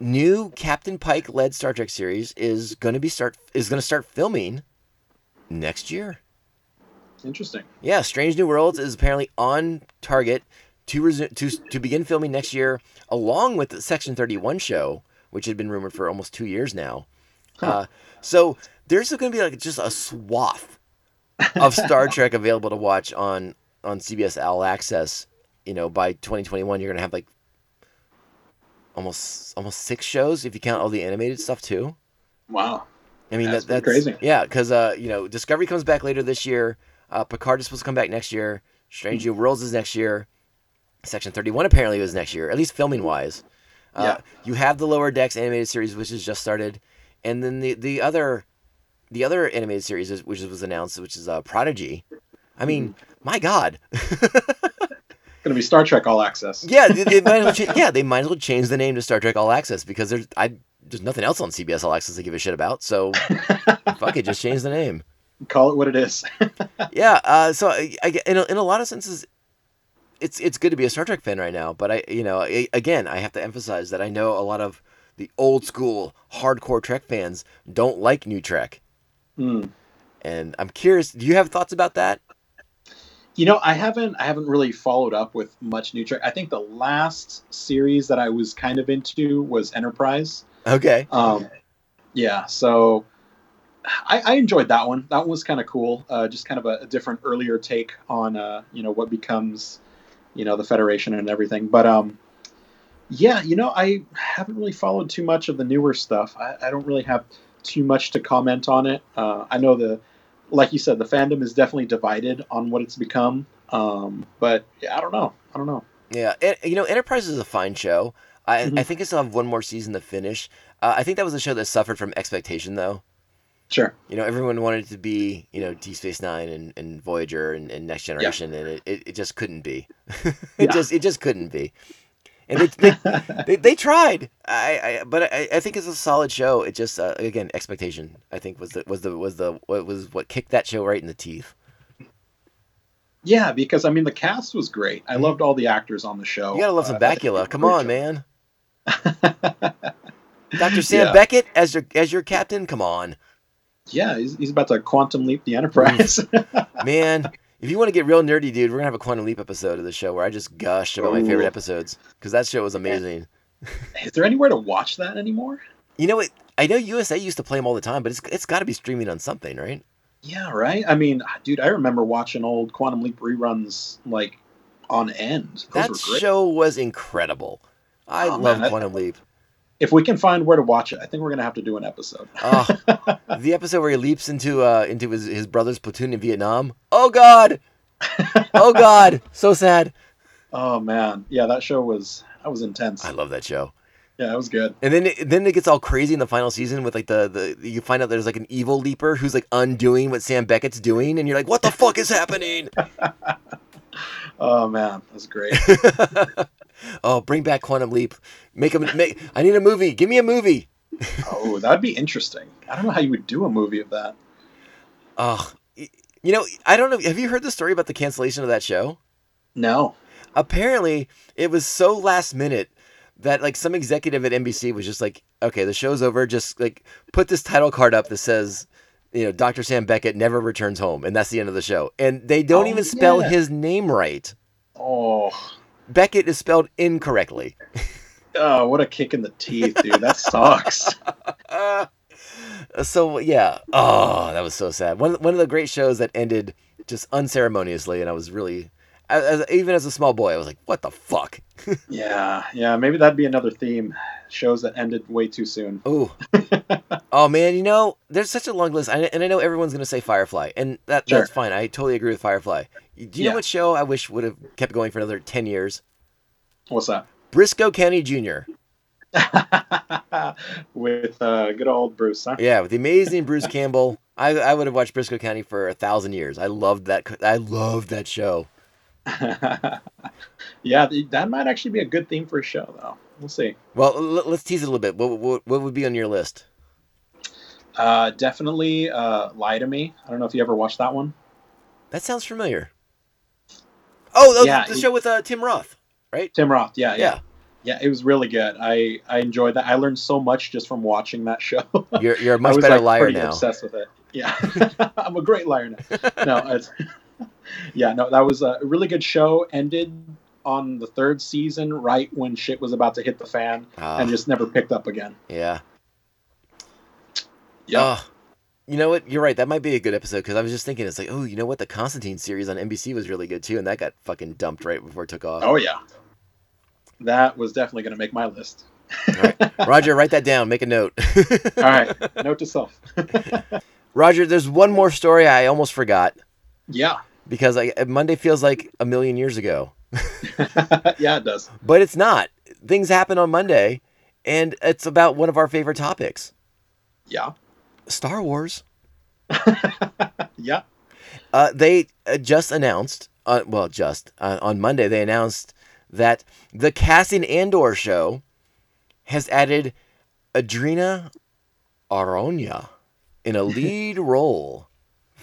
new Captain Pike led Star Trek series is going to be start is going to start filming next year. Interesting. Yeah, Strange New Worlds is apparently on target to to to begin filming next year, along with the Section Thirty One show, which had been rumored for almost two years now. Uh, so there's going to be like just a swath of Star Trek available to watch on on CBS All Access. You know, by 2021, you're going to have like almost almost six shows if you count all the animated stuff too. Wow. I mean, That's that, that's crazy. Yeah, because uh, you know, Discovery comes back later this year. Uh, Picard is supposed to come back next year. Strange New Worlds is next year. Section Thirty One apparently was next year, at least filming wise. Uh, Yeah. You have the Lower Decks animated series, which has just started, and then the the other the other animated series, is, which was announced, which is uh, Prodigy. I mean, my God. Gonna be Star Trek All Access. Yeah, they, they might as well cha- yeah, they might as well change the name to Star Trek All Access because there's I there's nothing else on CBS All Access to give a shit about. So fuck it, just change the name. Call it what it is. Yeah. Uh, so I, I in a, in a lot of senses, it's it's good to be a Star Trek fan right now. But I you know I, again I have to emphasize that I know a lot of the old school hardcore Trek fans don't like new Trek, Hmm. and I'm curious. Do you have thoughts about that? You know, I haven't I haven't really followed up with much new Trek. I think the last series that I was kind of into was Enterprise. Okay. Um, yeah, so I, I enjoyed that one. That one was kind of cool. Uh, just kind of a, a different, earlier take on uh, you know what becomes you know the Federation and everything. But um, yeah, you know, I haven't really followed too much of the newer stuff. I, I don't really have too much to comment on it. Uh, I know the, like you said, the fandom is definitely divided on what it's become. Um, but yeah, I don't know. I don't know. Yeah, and, you know, Enterprise is a fine show. I, Mhm. I think I still have one more season to finish. Uh, I think that was a show that suffered from expectation, though. Sure. You know, everyone wanted it to be, you know, Deep Space Nine and, and Voyager and, and Next Generation, and it, it, it just couldn't be. it Yeah. just it just couldn't be. And they, they, they, they tried. I, I but I, I think it's a solid show. It just uh, again expectation. I think was the was the was the what was what kicked that show right in the teeth. Yeah, because I mean the cast was great. I loved all the actors on the show. Mm-hmm. You gotta love some Uh, Bakula. Come on, man. Dr. Sam Yeah. Beckett as your as your captain. Come on. Yeah, he's, he's about to quantum leap the Enterprise. Man, if you want to get real nerdy, dude, we're gonna have a Quantum Leap episode of the show where I just gush about my favorite episodes because that show was amazing. Is there anywhere to watch that anymore? You know what? I know USA used to play them all the time, but it's it's got to be streaming on something, right? Yeah, right. I mean, ah, dude, I remember watching old Quantum Leap reruns like on end. Those that show was incredible. I Oh, love man, Quantum Leap. If we can find where to watch it, I think we're gonna have to do an episode. Oh, the episode where he leaps into uh into his, his brother's platoon in Vietnam. Oh God! Oh God! So sad. oh man, yeah, that show was that was intense. I love that show. Yeah, it was good. And then it, then it gets all crazy in the final season with like the, the you find out there's like an evil leaper who's like undoing what Sam Beckett's doing, and you're like, what the fuck is happening? Oh man, that's great. Oh, bring back Quantum Leap. Make a make. I need a movie. Give me a movie. oh, that'd be interesting. I don't know how you would do a movie of that. Oh, you know, I don't know. Have you heard the story about the cancellation of that show? No. Apparently, it was so last minute that like some executive at NBC was just like, okay, the show's over. Just like put this title card up that says. You know, Dr. Sam Beckett never returns home, and that's the end of the show. And they don't Oh, even spell yeah. his name right. Oh, Beckett is spelled incorrectly. oh, what a kick in the teeth, dude. That sucks. Uh, so yeah, oh, that was so sad. One one of the great shows that ended just unceremoniously, and I was really, as, even as a small boy, I was like, "What the fuck?" yeah, yeah. Maybe that'd be another theme. Shows that ended way too soon. Ooh, oh man, you know, there's such a long list, I, and I know everyone's gonna say Firefly, and that Sure. that's fine. I totally agree with Firefly. Do you know what show I wish would have kept going for another ten years? What's that? Brisco County Jr. With uh, good old Bruce, huh? Yeah, with the amazing Bruce Campbell. I, I would have watched Brisco County for a thousand years. I loved that. I loved that show. yeah, that might actually be a good theme for a show, though. We'll see. Well, let's tease it a little bit. What, what, what would be on your list? Uh, definitely uh, Lie to Me. I don't know if you ever watched that one. That sounds familiar. Oh, that Yeah, the show with uh, Tim Roth, right? Tim Roth. Yeah, yeah, Yeah. yeah. It was really good. I I enjoyed that. I learned so much just from watching that show. You're you're a much better like, liar pretty now. Obsessed with it. Yeah, I'm a great liar now. No, it's, yeah, no, that was a really good show. Ended on the third season, right when shit was about to hit the fan, Ah, and just never picked up again. yeah. Yeah, Oh, you know what? You're right. That might be a good episode because I was just thinking, it's like, oh, you know what? The Constantine series on NBC was really good too, and that got fucking dumped right before it took off. oh yeah, that was definitely going to make my list. Roger, write that down. Make a note. All right, note to self. Roger, there's one more story I almost forgot yeah, because I, Monday feels like a million years ago, yeah, it does. but it's not. Things happen on Monday, and it's about one of our favorite topics Yeah, Star Wars. yeah, Uh, they uh, just announced, uh, well, just uh, on Monday, they announced that the Cassian Andor show has added Adria Arjona in a lead role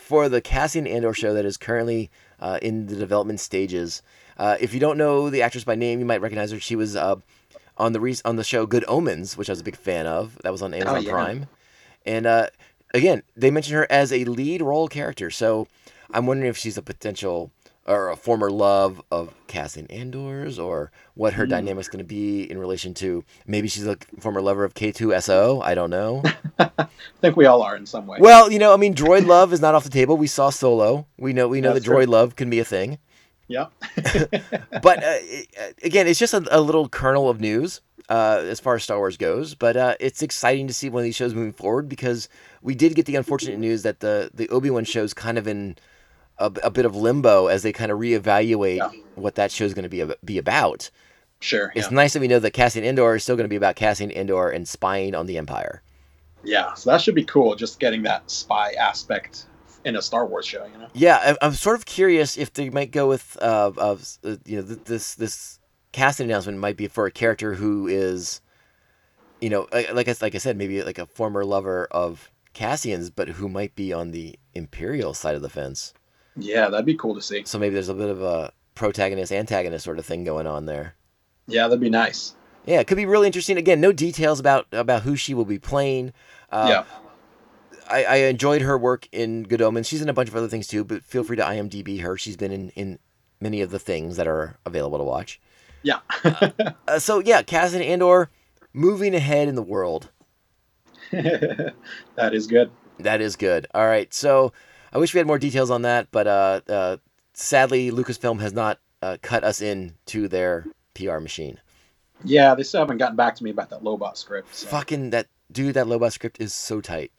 for the Cassian Andor show that is currently uh, in the development stages. Uh, if you don't know the actress by name, you might recognize her. She was uh, on the re- on the show Good Omens, which I was a big fan of. That was on Amazon yeah. Prime. And uh, again, they mentioned her as a lead role character. So I'm wondering if she's a potential or a former love of Cassian Andor's, or what her dynamic's going to be in relation to maybe she's a former lover of K2SO. I don't know. I think we all are in some way. well, you know, I mean, droid love is not off the table. We saw Solo. We know we know That's that droid true. love can be a thing. yeah, But uh, again, it's just a, a little kernel of news uh, as far as Star Wars goes. But uh, it's exciting to see one of these shows moving forward because we did get the unfortunate news that the the Obi Wan show's kind of in a, a bit of limbo as they kind of reevaluate Yeah. what that show is going to be be about. sure. It's Yeah. nice that we know that Cassian Andor is still going to be about Cassian Andor and spying on the Empire. yeah, so that should be cool. Just getting that spy aspect in a Star Wars show, you know. Yeah, I- I'm sort of curious if they might go with uh, of uh, you know th- this this casting announcement might be for a character who is, you know, like like I, like I said, maybe like a former lover of Cassian's, but who might be on the Imperial side of the fence. Yeah, that'd be cool to see. So maybe there's a bit of a protagonist antagonist sort of thing going on there. Yeah, that'd be nice. Yeah, it could be really interesting. Again, no details about about who she will be playing. Uh, yeah, I, I enjoyed her work in Good Omens. She's in a bunch of other things too, but feel free to IMDb her. She's been in, in many of the things that are available to watch. yeah. Uh, so yeah, Cassian Andor moving ahead in the world. that is good. That is good. All right, so I wish we had more details on that, but uh, uh, sadly, Lucasfilm has not uh, cut us in to their PR machine. Yeah, they still haven't gotten back to me about that Lobot script. so- Fucking that dude, that Lobot script is so tight.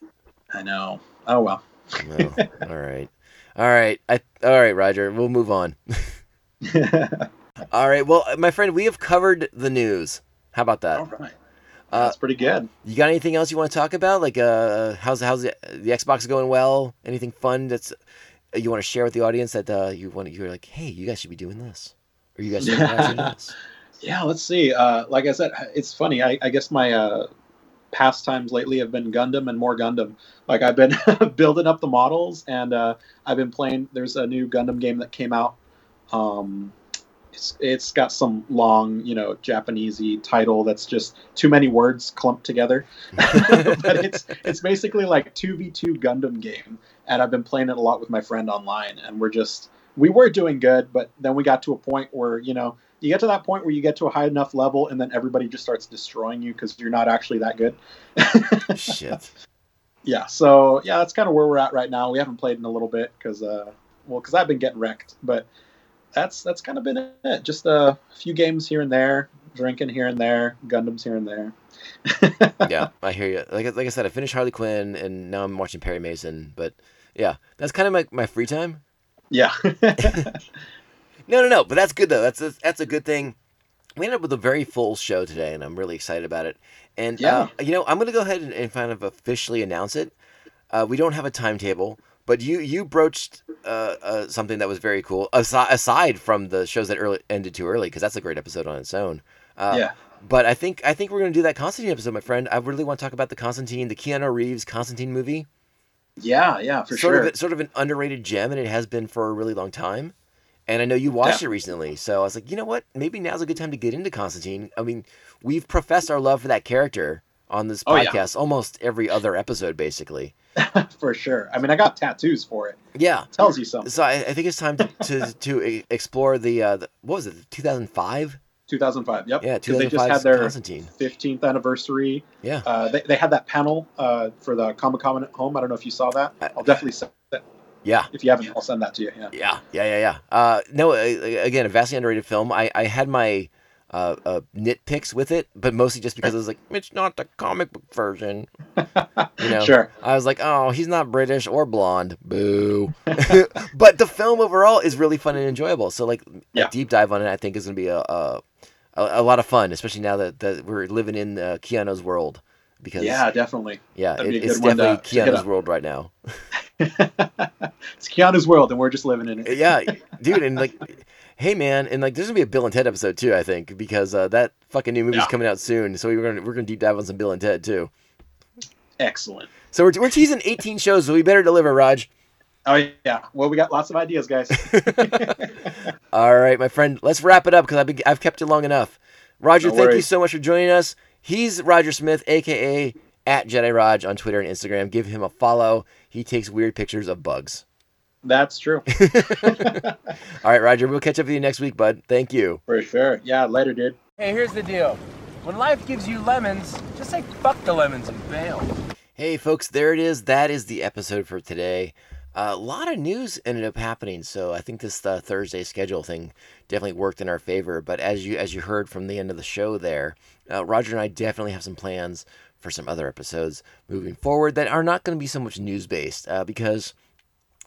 I know. Oh well. Oh, all right, all right, I, all right, Roger. We'll move on. All right, well, my friend, we have covered the news. How about that? All right. Uh, That's pretty good. You got anything else you want to talk about? Like, uh, how's how's the, the Xbox going? Well, anything fun that's uh, you want to share with the audience that uh, you want? You're like, hey, you guys should be doing this, or you guys should be watching this. Yeah, let's see. Uh, like I said, it's funny. I, I guess my uh, pastimes lately have been Gundam and more Gundam. Like I've been building up the models, and uh, I've been playing. There's a new Gundam game that came out. Um, it's it's got some long, you know, Japanesey title that's just too many words clumped together. but it's it's basically like two v two Gundam game, and I've been playing it a lot with my friend online, and we're just we were doing good, but then we got to a point where you know you get to that point where you get to a high enough level, and then everybody just starts destroying you because you're not actually that good. Shit. yeah, so yeah, that's kind of where we're at right now. We haven't played in a little bit because uh, well, because I've been getting wrecked, but that's that's kind of been it. Just a few games here and there, drinking here and there, Gundams here and there. yeah, I hear you. Like like I said, I finished Harley Quinn, and now I'm watching Perry Mason. But yeah, that's kind of my, my free time. Yeah. No, no, no. But that's good though. That's a, that's a good thing. We ended up with a very full show today, and I'm really excited about it. And Yeah. uh, you know, I'm gonna go ahead and, and kind of officially announce it. Uh, we don't have a timetable, But you you broached uh, uh, something that was very cool aside, aside from the shows that early, ended too early because that's a great episode on its own. Uh, yeah. But I think I think we're gonna do that Constantine episode, my friend. I really want to talk about the Constantine, the Keanu Reeves Constantine movie. Yeah, yeah, for sort sure. of sort of an underrated gem, and it has been for a really long time. And I know you watched Yeah. it recently, so I was like, you know what? Maybe now's a good time to get into Constantine. I mean, we've professed our love for that character on this Oh, yeah. podcast almost every other episode, basically. for sure. I mean, I got tattoos for it. Yeah. Tells you something. So I, I think it's time to to, to explore the, uh, the what was it, 2005? 2005. Yep. Yeah, 'Cause they just 2005 had their Constantine. 15th anniversary. Yeah. Uh, they, they had that panel uh, for the Comic Con at home. I don't know if you saw that. I'll definitely send it. Yeah. If you haven't, I'll send that to you. Yeah. Yeah, yeah, yeah, yeah. Uh, no, again, a vastly underrated film. I, I had my uh, uh, nitpicks with it, but mostly just because I was like, it's not the comic book version. You know, Sure. I was like, oh, he's not British or blonde. Boo. but the film overall is really fun and enjoyable. So, like, Yeah. a deep dive on it, I think, is going to be a, a a lot of fun, especially now that, that we're living in uh, Keanu's world. Because Yeah, definitely. yeah, it, it's good one to- definitely to Keanu's world right now. it's Keanu's world, and we're just living in it. yeah, dude, and like, hey man, and like, there's gonna be a Bill and Ted episode too, I think, because uh, that fucking new movie's Yeah. coming out soon. So we're gonna we're gonna deep dive on some Bill and Ted too. Excellent. So we're, we're teasing 18 shows, so we better deliver, Raj. Oh yeah. Well, we got lots of ideas, guys. All right, my friend, let's wrap it up because I've been, I've kept you long enough. Roger, No thank you so much for joining us. He's Roger Smith, aka at Jedi Raj on Twitter and Instagram. Give him a follow. He takes weird pictures of bugs. That's true. All right, Roger, we'll catch up with you next week, bud. Thank you. For sure. Yeah. Later, dude. Hey, here's the deal. When life gives you lemons, just say fuck the lemons and bail. Hey, folks, there it is. That is the episode for today. a lot of news ended up happening, so I think this uh, Thursday schedule thing definitely worked in our favor. But as you as you heard from the end of the show, there, uh, Roger and I definitely have some plans for some other episodes moving forward that are not going to be so much news based, uh, because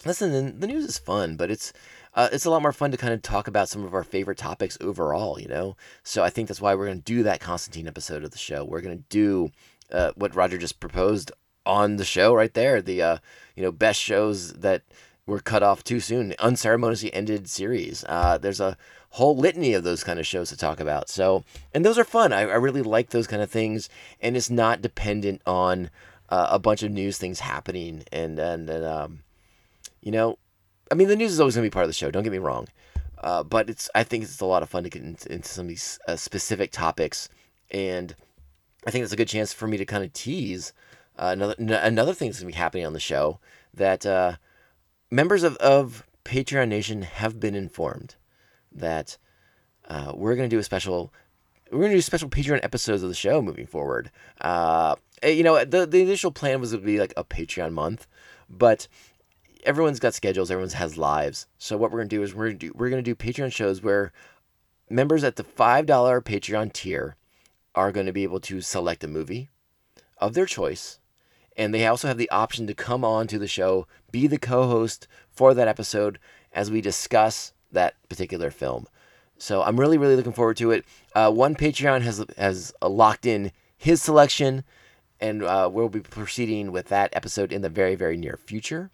listen, the, news is fun, but it's uh, it's a lot more fun to kind of talk about some of our favorite topics overall, you know. So I think that's why we're going to do that Constantine episode of the show. We're going to do uh, what Roger just proposed on the show right there. The uh, you know best shows that were cut off too soon, unceremoniously ended series. Uh, there's a whole litany of those kind of shows to talk about. So and those are fun. I, I really like those kind of things, and it's not dependent on uh, a bunch of news things happening and and, and um, you know, I mean, the news is always going to be part of the show. Don't get me wrong, uh, but it's I think it's a lot of fun to get into, into some of these uh, specific topics, and I think it's a good chance for me to kind of tease uh, another n- another thing that's going to be happening on the show that uh, members of of Patreon Nation have been informed that uh, we're going to do a special. We're going to do special Patreon episodes of the show moving forward. Uh, eh, you know, the the initial plan was to be like a Patreon month, but everyone's got schedules, everyone's has lives. So what we're gonna do is we're gonna do we're gonna do Patreon shows where members at the five dollar Patreon tier are to be able to select a movie of their choice, and they also have the option to come on to the show, be the co-host for that episode as we discuss that particular film. So I'm really really looking forward to it. Uh, one Patreon has has locked in his selection, and uh, we'll be proceeding with that episode in the very very near future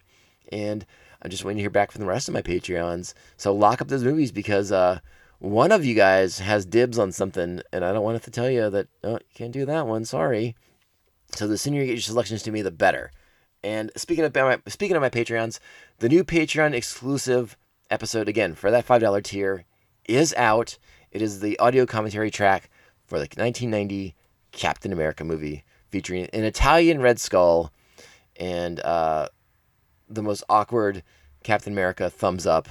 and I'm just waiting to hear back from the rest of my Patreons. So lock up those movies because uh, one of you guys has dibs on something, and I don't want to tell you that oh, you can't do that one. Sorry. So the sooner you get your selections to me, the better. And speaking of my speaking of my Patreons, the new Patreon exclusive episode again for that five dollar tier is out. It is the audio commentary track for the 1990 Captain America movie featuring an Italian Red Skull and uh, the most awkward Captain America thumbs up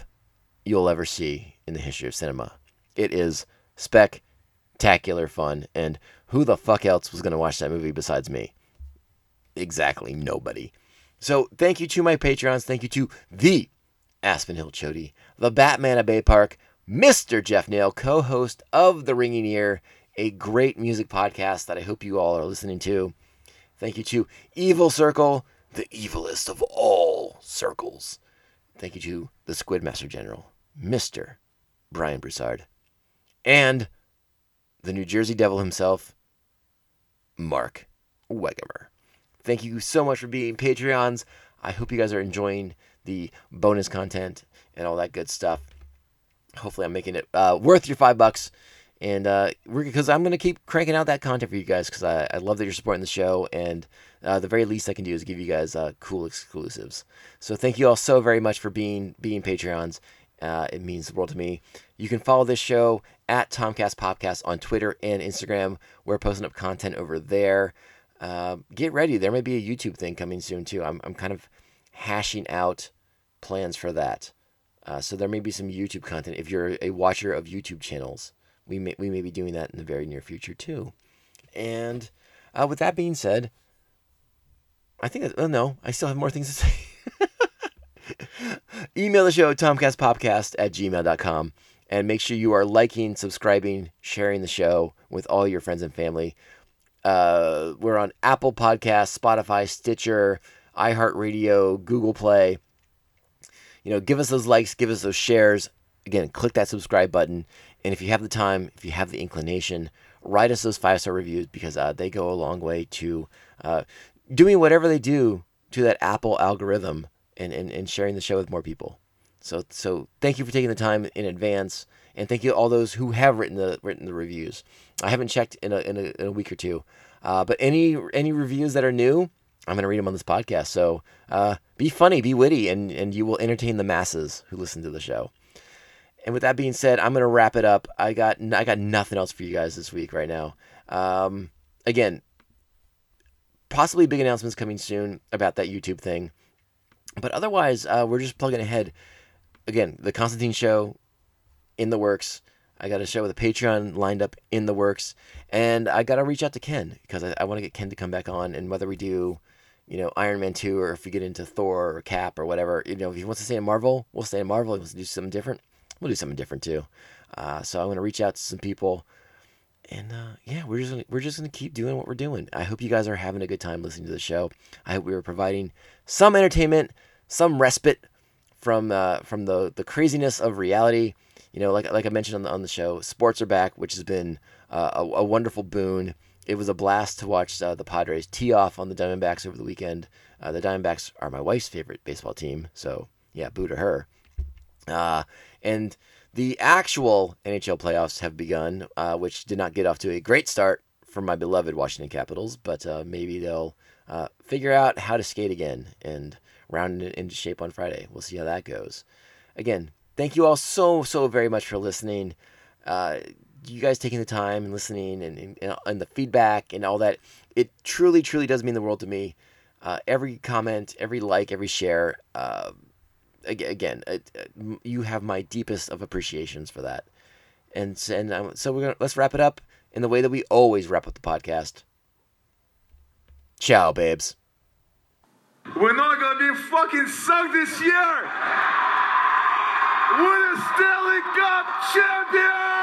you'll ever see in the history of cinema. It is spectacular fun, and who the fuck else was going to watch that movie besides me? Exactly nobody. So thank you to my patrons. Thank you to the Aspen Hill Chody, the Batman of Bay Park, Mr. Jeff Nail, co-host of The Ringing Ear, a great music podcast that I hope you all are listening to. Thank you to Evil Circle, the evilest of all circles. Thank you to the Squid Master General, Mr. Brian Broussard, and the New Jersey Devil himself, Mark Wegemer. Thank you so much for being Patreons. I hope you guys are enjoying the bonus content and all that good stuff. Hopefully, I'm making it uh, worth your five bucks. And uh, because I'm going to keep cranking out that content for you guys because I, I love that you're supporting the show. And uh, the very least I can do is give you guys uh, cool exclusives. So thank you all so very much for being being Patreons. Uh, it means the world to me. You can follow this show at Tomcast Popcast on Twitter and Instagram. We're posting up content over there. Uh, get ready. There may be a YouTube thing coming soon too. I'm, I'm kind of hashing out plans for that. Uh, so there may be some YouTube content if you're a watcher of YouTube channels. We may, we may be doing that in the very near future too. And uh, with that being said, I think, oh no, I still have more things to say. Email the show, tomcastpopcast at gmail.com. And make sure you are liking, subscribing, sharing the show with all your friends and family. Uh, we're on Apple Podcasts, Spotify, Stitcher, iHeartRadio, Google Play. You know, give us those likes, give us those shares. Again, click that subscribe button. And if you have the time, if you have the inclination, write us those five star reviews because uh, they go a long way to uh, doing whatever they do to that Apple algorithm and, and, and sharing the show with more people. So so thank you for taking the time in advance, and thank you to all those who have written the written the reviews. I haven't checked in a in a, in a week or two, uh, but any any reviews that are new, I'm gonna read them on this podcast. So uh, be funny, be witty, and and you will entertain the masses who listen to the show. And with that being said, I'm gonna wrap it up. I got I got nothing else for you guys this week right now. Um, again, possibly big announcements coming soon about that YouTube thing. But otherwise, uh, we're just plugging ahead. Again, the Constantine show in the works. I got a show with a Patreon lined up in the works, and I got to reach out to Ken because I, I want to get Ken to come back on. And whether we do, you know, Iron Man two or if we get into Thor or Cap or whatever, you know, if he wants to stay in Marvel, we'll stay in Marvel. If he wants to do something different, we'll do something different too. Uh, so I'm going to reach out to some people, and uh, yeah, we're just gonna, we're just gonna keep doing what we're doing. I hope you guys are having a good time listening to the show. I hope we were providing some entertainment, some respite from uh, from the the craziness of reality. You know, like like I mentioned on the on the show, sports are back, which has been uh, a, a, wonderful boon. It was a blast to watch uh, the Padres tee off on the Diamondbacks over the weekend. Uh, the Diamondbacks are my wife's favorite baseball team, so yeah, boo to her. Uh, and the actual NHL playoffs have begun, uh, which did not get off to a great start for my beloved Washington Capitals, but maybe they'll figure out how to skate again and round it into shape on Friday. We'll see how that goes. Again, thank you all so, so very much for listening. Uh, you guys taking the time and listening and, and, and, the feedback and all that. It truly, truly does mean the world to me. Uh, every comment, every like, every share. Uh, again, you have my deepest of appreciations for that. And, and so we're gonna let's wrap it up in the way that we always wrap up the podcast. Ciao, babes. We're not gonna be fucking sucked this year. We're the Stanley Cup champions.